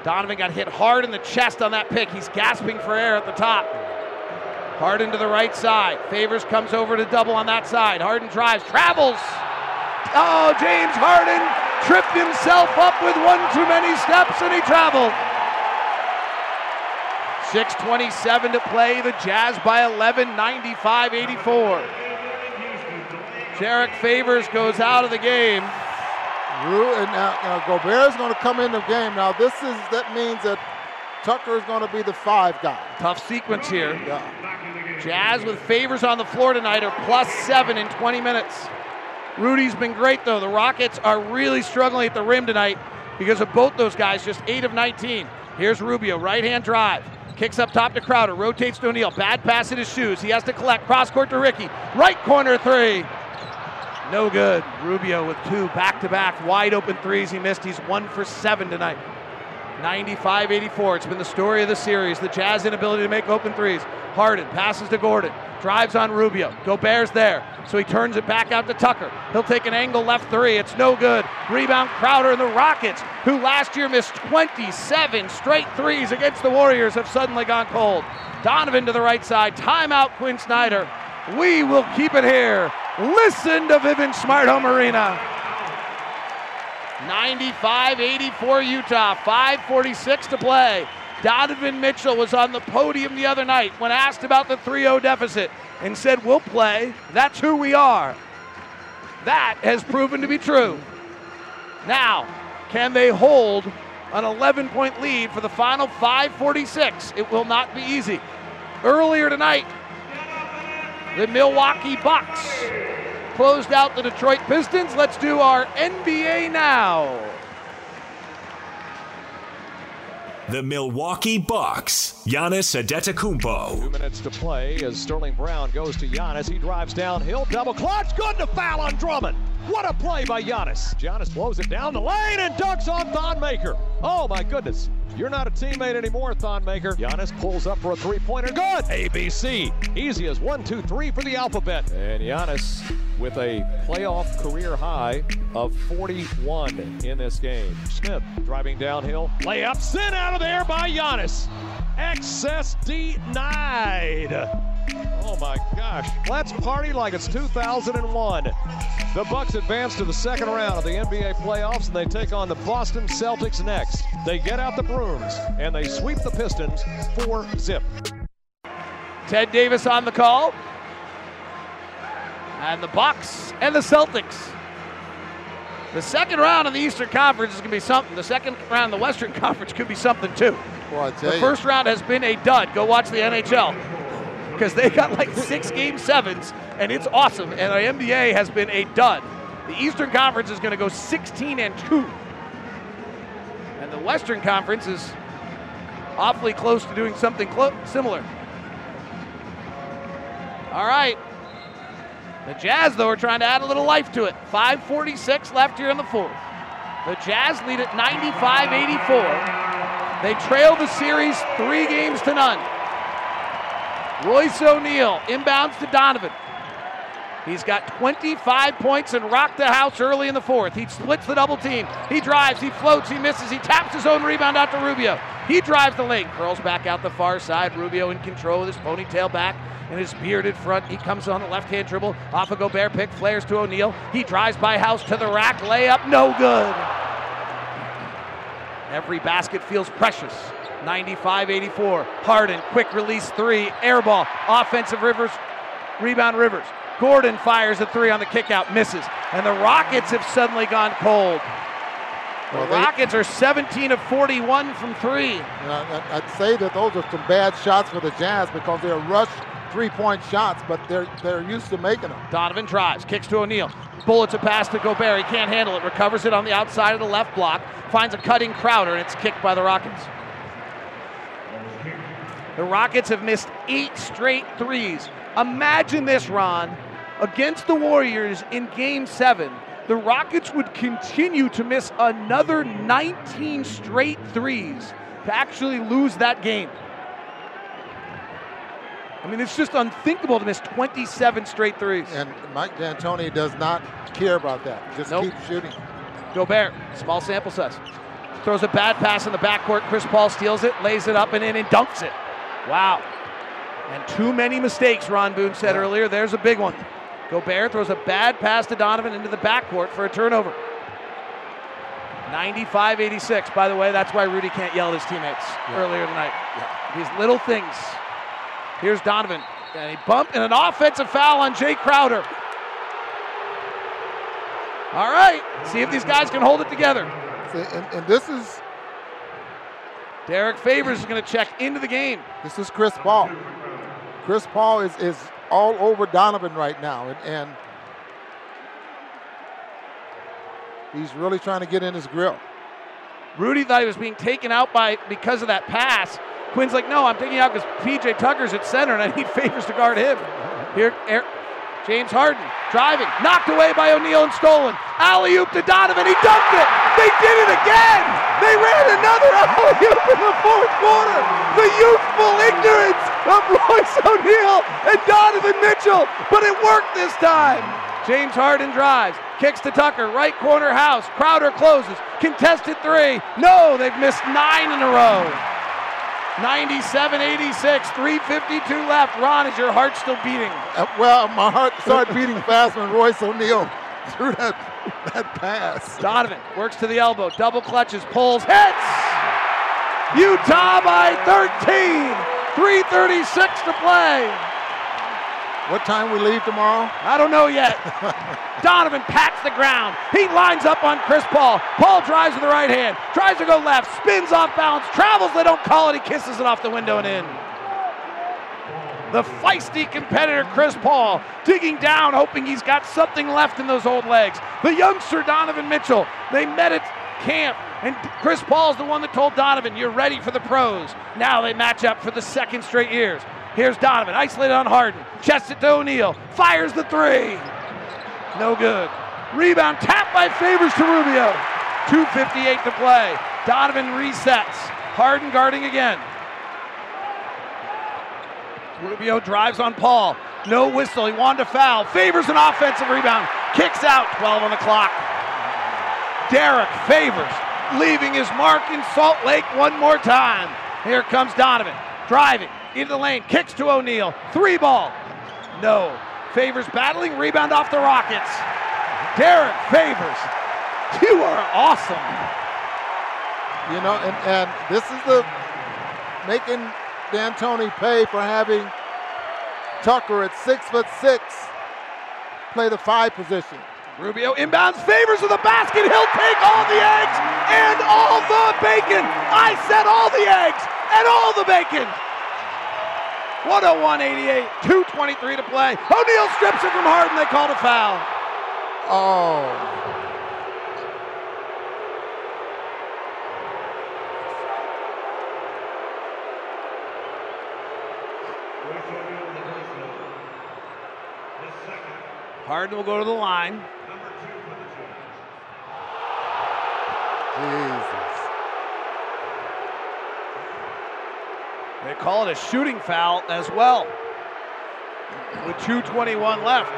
Donovan got hit hard in the chest on that pick. He's gasping for air at the top. Harden to the right side. Favors comes over to double on that side. Harden drives, travels. Oh, James Harden tripped himself up with one too many steps and he traveled. 6.27 to play. The Jazz by 11, 95 84. Derrick Favors goes out of the game. And now, now Gobert is going to come in the game. Now this is that means that Tucker is going to be the five guy. Tough sequence here. Yeah. Jazz with favors on the floor tonight are plus seven in 20 minutes. Rudy's been great though. The Rockets are really struggling at the rim tonight because of both those guys, just 8 of 19. Here's Rubio, right hand drive. Kicks up top to Crowder, rotates to O'Neale. Bad pass in his shoes. He has to collect. Cross court to Ricky. Right corner three. No good. Rubio with two back to back wide open threes he missed. He's one for seven tonight. 95 84. It's been the story of the series. The Jazz inability to make open threes. Harden passes to Gordon. Drives on Rubio. Gobert's there. So he turns it back out to Tucker. He'll take an angle left three. It's no good. Rebound Crowder and the Rockets, who last year missed 27 straight threes against the Warriors, have suddenly gone cold. Donovan to the right side. Timeout, Quin Snyder. We will keep it here. Listen to Vivint Smart Home Arena. 95 84 Utah, 5.46 to play. Donovan Mitchell was on the podium the other night when asked about the 3 0 deficit and said, We'll play. That's who we are. That has proven to be true. Now, can they hold an 11 point lead for the final 5.46? It will not be easy. Earlier tonight, the Milwaukee Bucks closed out the Detroit Pistons. Let's do our NBA now. The Milwaukee Bucks. Giannis Adetokounmpo. Two minutes to play as Sterling Brown goes to Giannis. He drives downhill, double clutch, good to foul on Drummond. What a play by Giannis. Giannis blows it down the lane and dunks on Thon Maker. Oh my goodness. You're not a teammate anymore, Thon Maker. Giannis pulls up for a three-pointer. Good. ABC. Easy as one, two, three for the alphabet. And Giannis with a playoff career high of 41 in this game. Smith driving downhill. Layup sent out of there by Giannis. Access denied. Oh my gosh. Let's party like it's 2001. The Bucks advance to the second round of the NBA playoffs and they take on the Boston Celtics next. They get out the brooms and they sweep the Pistons for zip. Ted Davis on the call. And the Bucks and the Celtics. The second round of the Eastern Conference is going to be something. The second round of the Western Conference could be something too. Well, the first round has been a dud. Go watch the NHL because they got like six game sevens, and it's awesome. And the NBA has been a dud. The Eastern Conference is going to go 16 and 2. And the Western Conference is awfully close to doing something clo- similar. All right. The Jazz, though, are trying to add a little life to it. 5.46 left here in the fourth. The Jazz lead at 95 84. They trail the series three games to none. Royce O'Neale inbounds to Donovan. He's got 25 points and rocked the house early in the fourth. He splits the double team. He drives, he floats, he misses, he taps his own rebound out to Rubio. He drives the lane, curls back out the far side. Rubio in control with his ponytail back and his bearded front. He comes on the left hand dribble. Off a Gobert pick, flares to O'Neale. He drives by House to the rack, layup, no good. Every basket feels precious. 95 84. Harden, quick release three, air ball, offensive Rivers, rebound Rivers. Gordon fires a three on the kickout, misses. And the Rockets have suddenly gone cold. The Well, they- Rockets are 17 of 41 from three. You know, I- I'd say that those are some bad shots for the Jazz because they're rushed three-point shots, but they're they're used to making them. Donovan drives, kicks to O'Neale. Bullets a pass to Gobert. He can't handle it. Recovers it on the outside of the left block. Finds a cutting Crowder, and it's kicked by the Rockets. The Rockets have missed eight straight threes. Imagine this, Ron. Against the Warriors in game seven, the Rockets would continue to miss another 19 straight threes to actually lose that game. I mean, it's just unthinkable to miss 27 straight threes. And Mike D'Antoni does not care about that. Just Nope. keep shooting. Gobert, small sample size. Throws a bad pass in the backcourt. Chris Paul steals it, lays it up and in, and dunks it. Wow. And too many mistakes, Ron Boone said earlier. There's a big one. Gobert throws a bad pass to Donovan into the backcourt for a turnover. 95 86. By the way, that's why Rudy can't yell at his teammates earlier tonight. These little things. Here's Donovan. And he bumped and an offensive foul on Jae Crowder. All right. See if these guys can hold it together. See, and, and this is Derrick Favors is going to check into the game. this is Chris Paul. Chris Paul is is all over Donovan right now, and, and he's really trying to get in his grill. Rudy thought he was being taken out by because of that pass. Quin's like, no, I'm taking out because PJ Tucker's at center and I need favors to guard him. Here, Air, James Harden driving, knocked away by O'Neale and stolen. Alley oop to Donovan. He dumped it. They did it again. They ran another alley oop in the fourth quarter. The youthful ignorance of Royce O'Neale and Donovan Mitchell, but it worked this time. James Harden drives, kicks to Tucker, right corner house. Crowder closes, contested three. No, they've missed nine in a row. 97 86, 352 left. Ron, is your heart still beating? Uh, well, my heart started beating fast when Royce O'Neale threw that that pass. Donovan works to the elbow, double clutches, pulls, hits! Utah by 13, 336 to play. What time we leave tomorrow? I don't know yet. Donovan pats the ground. He lines up on Chris Paul. Paul drives with the right hand, tries to go left, spins off balance, travels, they don't call it, he kisses it off the window and in. The feisty competitor Chris Paul digging down, hoping he's got something left in those old legs. The youngster Donovan Mitchell, they met at camp, and Chris Paul's the one that told Donovan, You're ready for the pros. Now they match up for the second straight years. Here's Donovan, isolated on Harden, chests it to O'Neale, fires the three. No good. Rebound tapped by Favors to Rubio. 2.58 to play. Donovan resets. Harden guarding again. Rubio drives on Paul. No whistle. He wanted to foul. Favors an offensive rebound. Kicks out. 12 on the clock. Derrick Favors leaving his mark in Salt Lake one more time. Here comes Donovan. Driving into the lane. Kicks to O'Neale. Three ball. No. Favors battling. Rebound off the Rockets. Derrick Favors. You are awesome. You know, and, and this is the making D'Antoni pay for having Tucker at six foot six play the five position. Rubio inbounds, favors of the basket. He'll take all the eggs and all the bacon. I said all the eggs and all the bacon. 101-88, 2.23 to play. O'Neale strips it from Harden. They called a foul. Oh. Harden will go to the line. Jesus. They call it a shooting foul as well. With 2.21 left.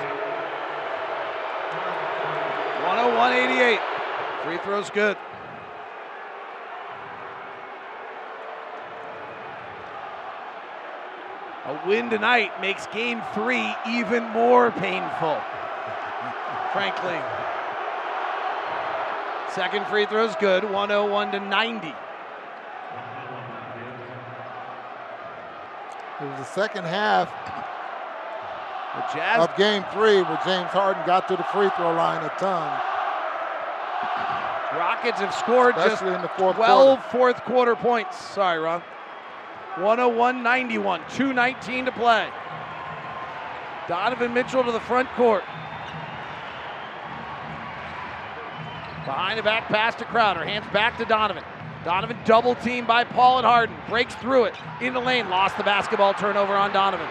101-88. Free throw's good. A win tonight makes game three even more painful. Frankly. Second free throw is good, 101 to 90. It was the second half the Jazz of game three where James Harden got to the free throw line a ton. Rockets have scored Especially just fourth 12 quarter. fourth quarter points. Sorry, Ron. 101 91, 219 to play. Donovan Mitchell to the front court. Behind the back pass to Crowder. Hands back to Donovan. Donovan double teamed by Paul and Harden. Breaks through it. In the lane. Lost the basketball turnover on Donovan.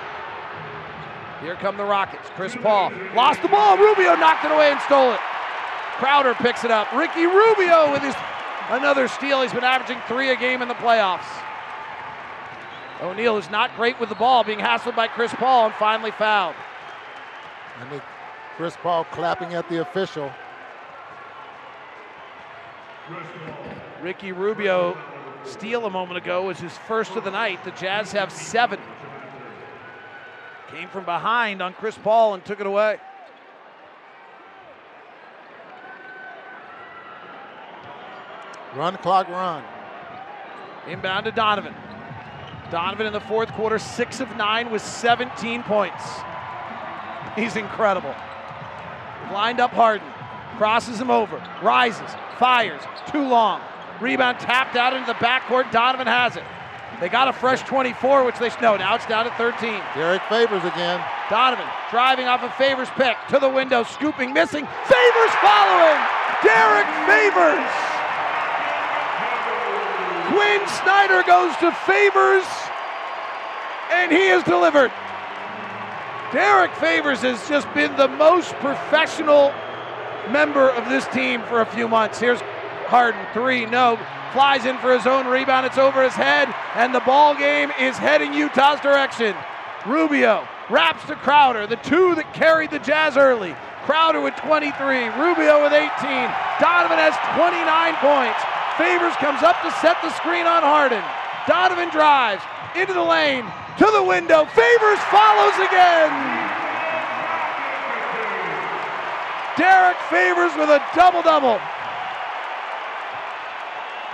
Here come the Rockets. Chris Paul lost the ball. Rubio knocked it away and stole it. Crowder picks it up. Ricky Rubio with his another steal. He's been averaging three a game in the playoffs. O'Neale is not great with the ball, being hassled by Chris Paul and finally fouled. And Chris Paul clapping at the official. Ricky Rubio steal a moment ago was his first of the night. The Jazz have seven. Came from behind on Chris Paul and took it away. Run clock run. Inbound to Donovan. Donovan in the fourth quarter, six of nine with 17 points. He's incredible. Lined up Harden. Crosses him over. Rises. Fires. Too long. Rebound tapped out into the backcourt. Donovan has it. They got a fresh 24, which they no. Now it's down to 13. Derrick Favors again. Donovan driving off a Favors pick to the window, scooping, missing. Favors following. Derrick Favors. Quin Snyder goes to Favors, and he is delivered. Derrick Favors has just been the most professional member of this team for a few months. Here's Harden, three, no. Flies in for his own rebound. It's over his head, and the ball game is heading Utah's direction. Rubio wraps to Crowder, the two that carried the Jazz early. Crowder with 23, Rubio with 18. Donovan has 29 points. Favors comes up to set the screen on Harden. Donovan drives into the lane to the window. Favors follows again. Derrick Favors with a double double.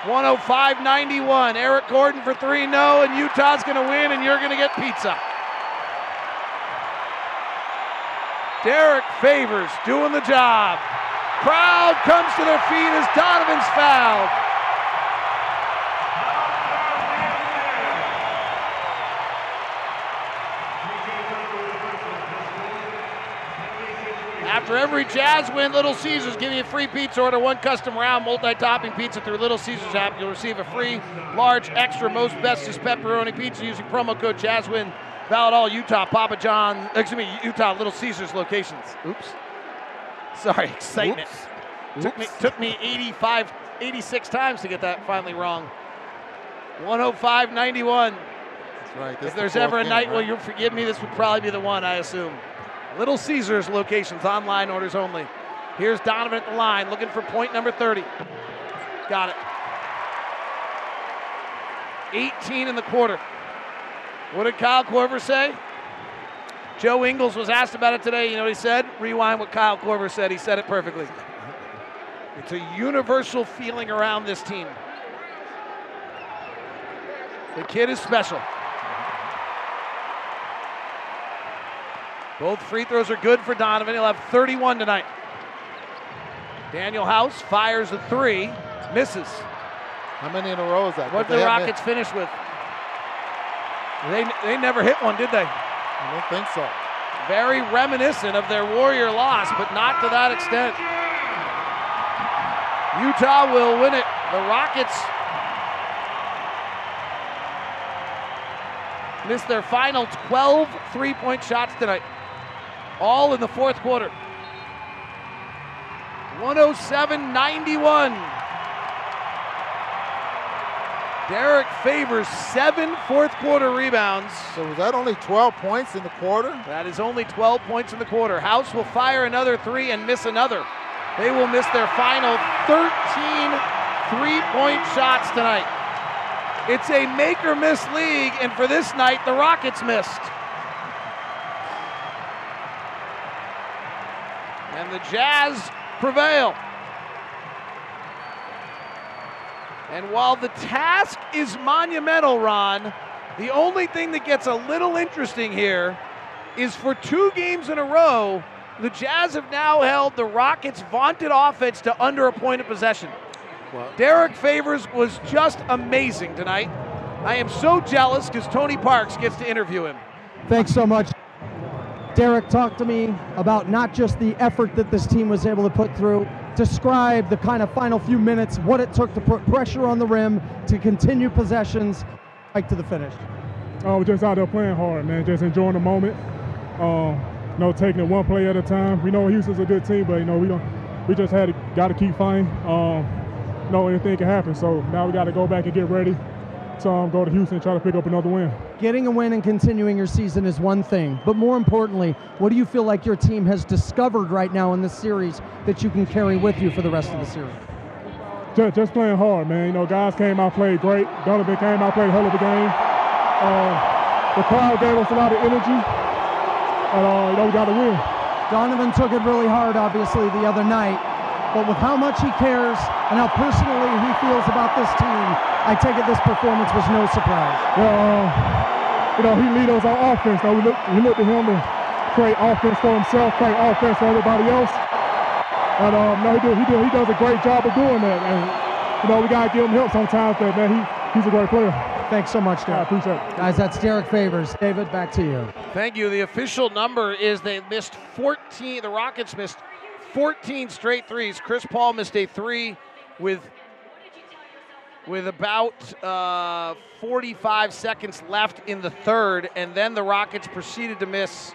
105 91. Eric Gordon for three, no, and Utah's going to win, and you're going to get pizza. Derrick Favors doing the job. Crowd comes to their feet as Donovan's fouled. After every Jazz win, Little Caesars give you a free pizza. Order one custom round multi-topping pizza through Little Caesars app. You'll receive a free, large, extra, most bestest pepperoni pizza using promo code JazzWin. Valid all Utah, Papa John, excuse me, Utah Little Caesars locations. Oops. Sorry, excitement. Took me took me 85, 86 times to get that finally wrong. 105-91. That's right. If is the there's ever a night right? where you forgive me, this would probably be the one, I assume. Little Caesars locations, online orders only. Here's Donovan at the line, looking for point number 30. Got it. 18 in the quarter. What did Kyle Korver say? Joe Ingles was asked about it today. You know what he said? Rewind what Kyle Korver said. He said it perfectly. It's a universal feeling around this team. The kid is special. Both free throws are good for Donovan. He'll have 31 tonight. Danuel House fires a three, misses. How many in a row is that? What did the Rockets finish with? They, they never hit one, did they? I don't think so. Very reminiscent of their Warrior loss, but not to that extent. Utah will win it. The Rockets missed their final 12 three point shots tonight, all in the fourth quarter. 107 91. Derrick Favors seven fourth quarter rebounds. So was that only 12 points in the quarter? That is only 12 points in the quarter. House will fire another three and miss another. They will miss their final 13 three point shots tonight. It's a make or miss league, and for this night, the Rockets missed. And the Jazz prevail. And while the task is monumental, Ron, the only thing that gets a little interesting here is for two games in a row, the Jazz have now held the Rockets' vaunted offense to under a point of possession. Derrick Favors was just amazing tonight. I am so jealous because Tony Parks gets to interview him. Thanks so much. Derrick, talk to me about not just the effort that this team was able to put through. Describe the kind of final few minutes, what it took to put pressure on the rim, to continue possessions, right to the finish. Oh, we're just out there playing hard, man. Just enjoying the moment. Um, you know, taking it one play at a time. We know Houston's a good team, but you know we don't. We just had to, got to keep fighting. Um, you know anything can happen. So now we got to go back and get ready. So um, go to Houston and try to pick up another win. Getting a win and continuing your season is one thing, but more importantly, what do you feel like your team has discovered right now in this series that you can carry with you for the rest of the series? Just, just playing hard, man. You know, guys came out, played great. Donovan came out, played a hell of a game. Uh, the crowd gave us a lot of energy, and uh, you know, we got to win. Donovan took it really hard, obviously, the other night, but with how much he cares and how personally he feels about this team, I take it this performance was no surprise. Well, uh, you know, he leads us on offense. Now we look, we looked to him to create offense for himself, create offense for everybody else. And um, no, he, do, he, do, he does a great job of doing that. And you know, we gotta give him help sometimes. But man, he, he's a great player. Thanks so much, Derrick. I appreciate it. Guys, that's Derrick Favors. David, back to you. Thank you. The official number is they missed 14. The Rockets missed 14 straight threes. Chris Paul missed a three with with about uh, 45 seconds left in the third, and then the Rockets proceeded to miss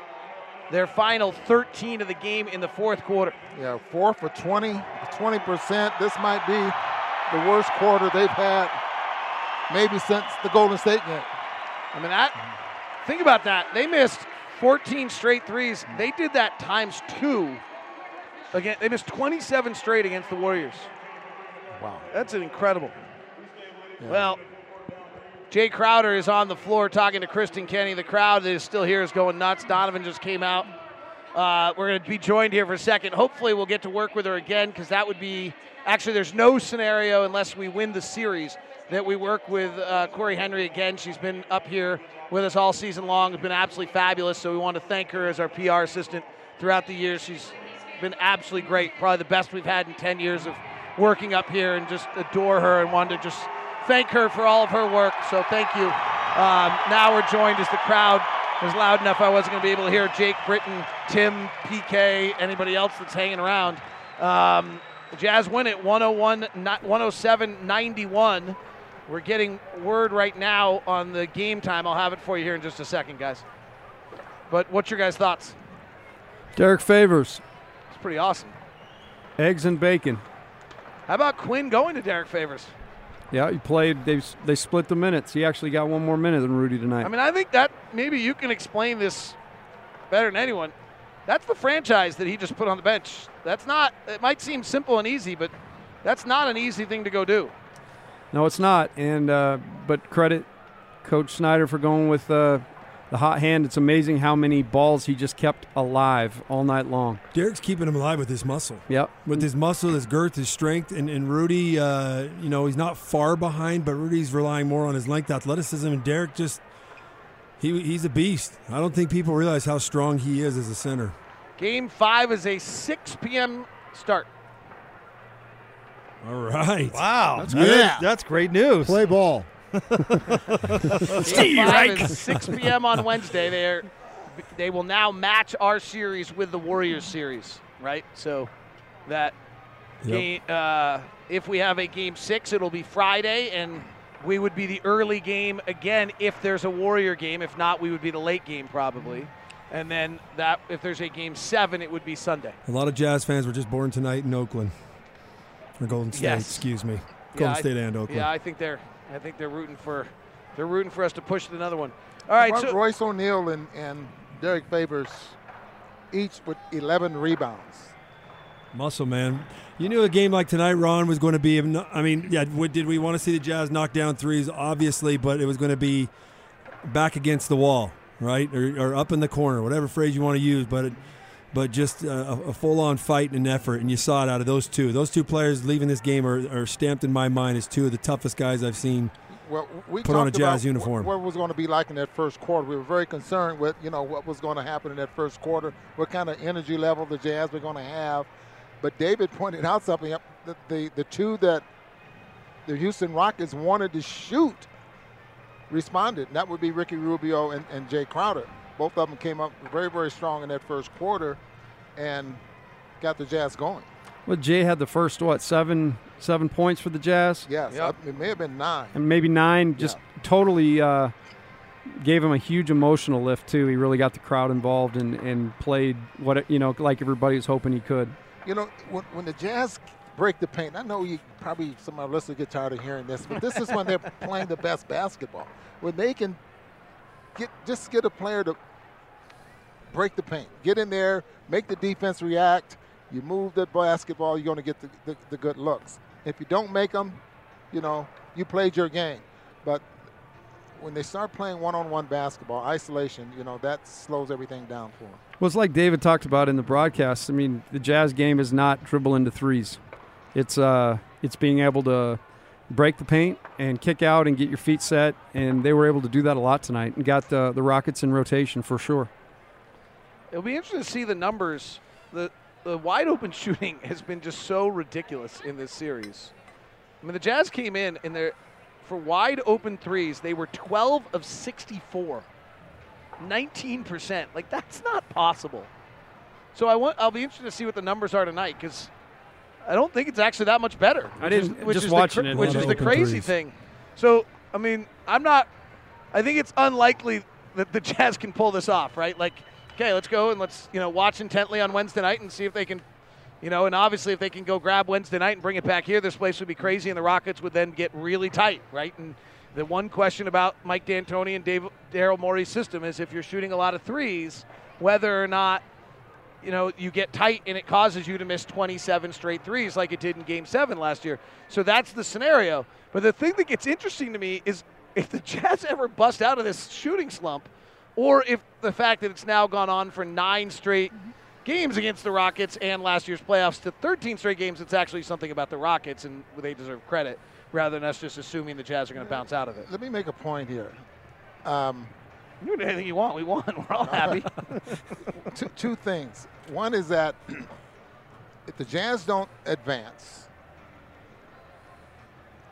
their final 13 of the game in the fourth quarter. Yeah, four for 20, 20%. This might be the worst quarter they've had maybe since the Golden State game. I mean, that, think about that. They missed 14 straight threes. They did that times two. Again, they missed 27 straight against the Warriors. Wow. That's incredible. Well, Jae Crowder is on the floor talking to Kristen Kenny. The crowd that is still here is going nuts. Donovan just came out. Uh, we're going to be joined here for a second. Hopefully, we'll get to work with her again because that would be actually, there's no scenario unless we win the series that we work with uh, Corey Henry again. She's been up here with us all season long. It's been absolutely fabulous. So we want to thank her as our PR assistant throughout the years. She's been absolutely great. Probably the best we've had in 10 years of working up here and just adore her and wanted to just thank her for all of her work. So thank you. Um, now we're joined as the crowd was loud enough I wasn't going to be able to hear Jake Britton, Tim, PK, anybody else that's hanging around. Um, Jazz win it 101, 107 91. We're getting word right now on the game time. I'll have it for you here in just a second, guys. But what's your guys' thoughts? Derrick Favors. It's pretty awesome. Eggs and bacon. How about Quin going to Derrick Favors? Yeah, he played. They they split the minutes. He actually got one more minute than Rudy tonight. I mean, I think that maybe you can explain this better than anyone. That's the franchise that he just put on the bench. That's not. It might seem simple and easy, but that's not an easy thing to go do. no, it's not. And uh, but credit Coach Snyder for going with uh, the hot hand. It's amazing how many balls he just kept alive all night long. Derrick's keeping him alive with his muscle. Yep. With his muscle, his girth, his strength, and, and Rudy, uh, you know, he's not far behind, but Rudy's relying more on his length, athleticism, and Derrick just he he's a beast. I don't think people realize how strong he is as a center. Game five is a 6 p.m. start. All right. Wow. That's That is- good. that's great news. Play ball. Game five is 6 p.m. on Wednesday. They're, they will now match our series with the Warriors series, right? So that Yep. game, uh, if we have a game six, it'll be Friday, and we would be the early game again if there's a Warrior game. If not, we would be the late game probably. And then that if there's a game seven, it would be Sunday. A lot of Jazz fans were just born tonight in Oakland. Or Golden State, Yes. excuse me. Yeah, Golden I- State and Oakland. Yeah, I think they're I think they're rooting for they're rooting for us to push to another one. All right, Roy- so Royce O'Neale and, and Derrick Favors each with 11 rebounds. Muscle, man. You knew a game like tonight, Ron, was going to be. I mean, yeah, did we want to see the Jazz knock down threes? Obviously, but it was going to be back against the wall, right, or, or up in the corner, whatever phrase you want to use. But it, but just a, a full-on fight and an effort, and you saw it out of those two. Those two players leaving this game are, are stamped in my mind as two of the toughest guys I've seen. Well, we Put on a Jazz uniform. What, what was going to be like in that first quarter. We were very concerned with, you know, what was going to happen in that first quarter, what kind of energy level the Jazz were going to have. But David pointed out something. The, the, the two that the Houston Rockets wanted to shoot responded. And that would be Ricky Rubio and, and Jae Crowder. Both of them came up very, very strong in that first quarter and got the Jazz going. Well, Jae had the first what seven seven points for the Jazz, Yes, it may have been nine. and maybe nine. Just totally uh, gave him a huge emotional lift too. He really got the crowd involved and, and played what you know like everybody was hoping he could. You know, when, when the Jazz break the paint, I know you probably some of our listeners get tired of hearing this, but this is when they're playing the best basketball. When they can get just get a player to break the paint, get in there, make the defense react. You move the basketball, you're going to get the, the, the good looks. If you don't make them, you know, you played your game. But when they start playing one-on-one basketball, isolation, you know, that slows everything down for them. Well, it's like David talked about in the broadcast. I mean, the Jazz game is not dribble into threes. It's uh, it's being able to break the paint and kick out and get your feet set, and they were able to do that a lot tonight and got the the Rockets in rotation for sure. It'll be interesting to see the numbers. The the wide open shooting has been just so ridiculous in this series. I mean, the Jazz came in and they're for wide open threes, they were 12 of 64. 19%. Like that's not possible. So I want I'll be interested to see what the numbers are tonight cuz I don't think it's actually that much better. I didn't- is, which just is watching the, it, which is the crazy threes. thing. So, I mean, I'm not I think it's unlikely that the Jazz can pull this off, right? Like, okay, let's go and let's, you know, watch intently on Wednesday night and see if they can, you know, and obviously if they can go grab Wednesday night and bring it back here, this place would be crazy and the Rockets would then get really tight, right? And the one question about Mike D'Antoni and Daryl Morey's system is if you're shooting a lot of threes, whether or not you know, you get tight and it causes you to miss 27 straight threes like it did in game seven last year. So that's the scenario. But the thing that gets interesting to me is if the Jazz ever bust out of this shooting slump, or if the fact that it's now gone on for nine straight games against the Rockets and last year's playoffs to 13 straight games, it's actually something about the Rockets and they deserve credit rather than us just assuming the Jazz are going to bounce out of it. Let me make a point here. Um, You can do anything you want. We won. We're all happy. two, two things. One is that if the Jazz don't advance,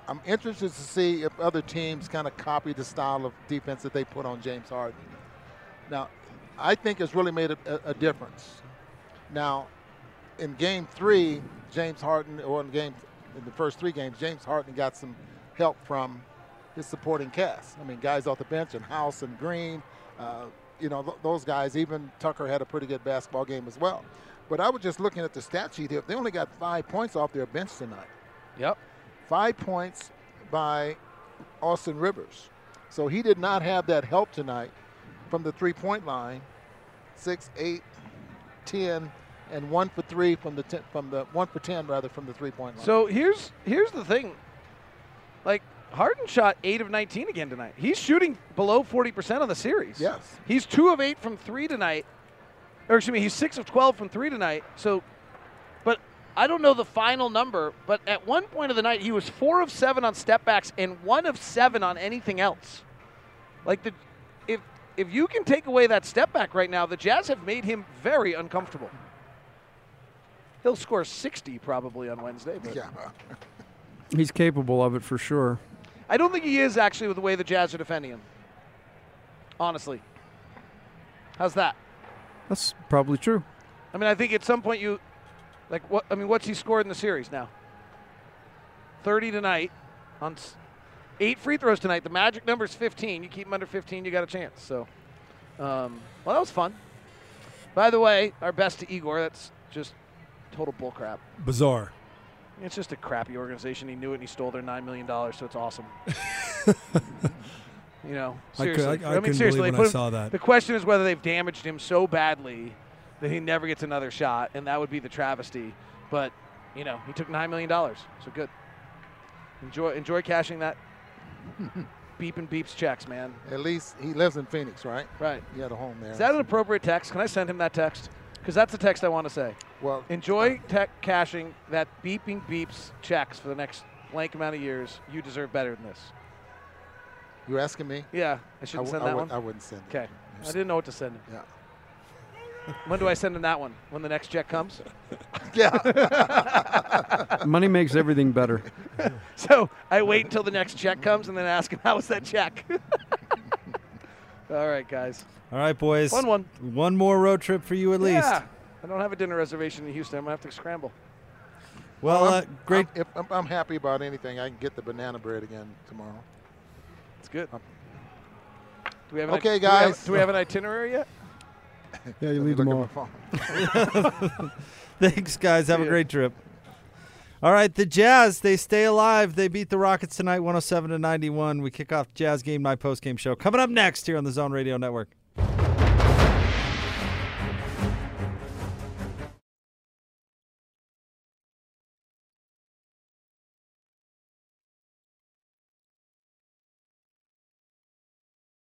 I'm interested to see if other teams kind of copy the style of defense that they put on James Harden. Now, I think it's really made a, a, difference. Now, in Game Three, James Harden, or in game in the first three games, James Harden got some help from his supporting cast. I mean, guys off the bench and House and Green. Uh, you know, th- those guys. Even Tucker had a pretty good basketball game as well. But I was just looking at the stat sheet here. They only got five points off their bench tonight. Yep. Five points by Austin Rivers. So he did not have that help tonight from the three point line. Six, eight, ten, and one for three from the ten, from the one for ten rather from the three point line. So here's here's the thing. Like Harden shot eight of 19 again tonight. He's shooting below 40% on the series. Yes. He's two of eight from three tonight. Or excuse me, he's six of 12 from three tonight. So, but I don't know the final number. But at one point of the night, he was four of seven on stepbacks and one of seven on anything else. Like the, if if you can take away that step back right now, the Jazz have made him very uncomfortable. He'll score 60 probably on Wednesday. But yeah. He's capable of it for sure. I don't think he is actually with the way the Jazz are defending him. Honestly. How's that? That's probably true. I mean, I think at some point you, like, what? I mean, what's he scored in the series now? 30 tonight on s- eight free throws tonight. The magic number is 15. You keep them under 15, you got a chance. So, um, well, that was fun. By the way, our best to Igor. That's just total bullcrap. Bizarre. It's just a crappy organization. He knew it and he stole their $9 million, so it's awesome. you know, I could- seriously. I- I mean, seriously, I saw that. The question is whether they've damaged him so badly that he never gets another shot, and that would be the travesty. But, you know, he took $9 million, so good. Enjoy, enjoy cashing that beep and beeps checks, man. At least he lives in Phoenix, right? Right. He had a home there. Is that an appropriate text? Can I send him that text? Because that's the text I want to say. Well, enjoy tech cashing that beeping beeps checks for the next blank amount of years. You deserve better than this. You're asking me? Yeah, I shouldn't w- send I that one. I wouldn't send it. Okay, I didn't know what to send him. Yeah. When do I send him that one? When the next check comes? yeah. Money makes everything better. so I wait until the next check comes and then ask him how was that check. All right, guys. All right, boys. Fun one. One more road trip for you at least. Yeah. I don't have a dinner reservation in Houston. I'm gonna have to scramble. Well, I'm, uh, great. I'm, if I'm, I'm happy about anything. I can get the banana bread again tomorrow. It's good. Do we have an Okay, do we have- guys. Do we have an itinerary yet? Yeah, you leave them look all. at my phone. Thanks, guys. Have See a great trip. All right, the Jazz, they stay alive. They beat the Rockets tonight 107 to 91. We kick off Jazz Game Night post game show coming up next here on the Zone Radio Network.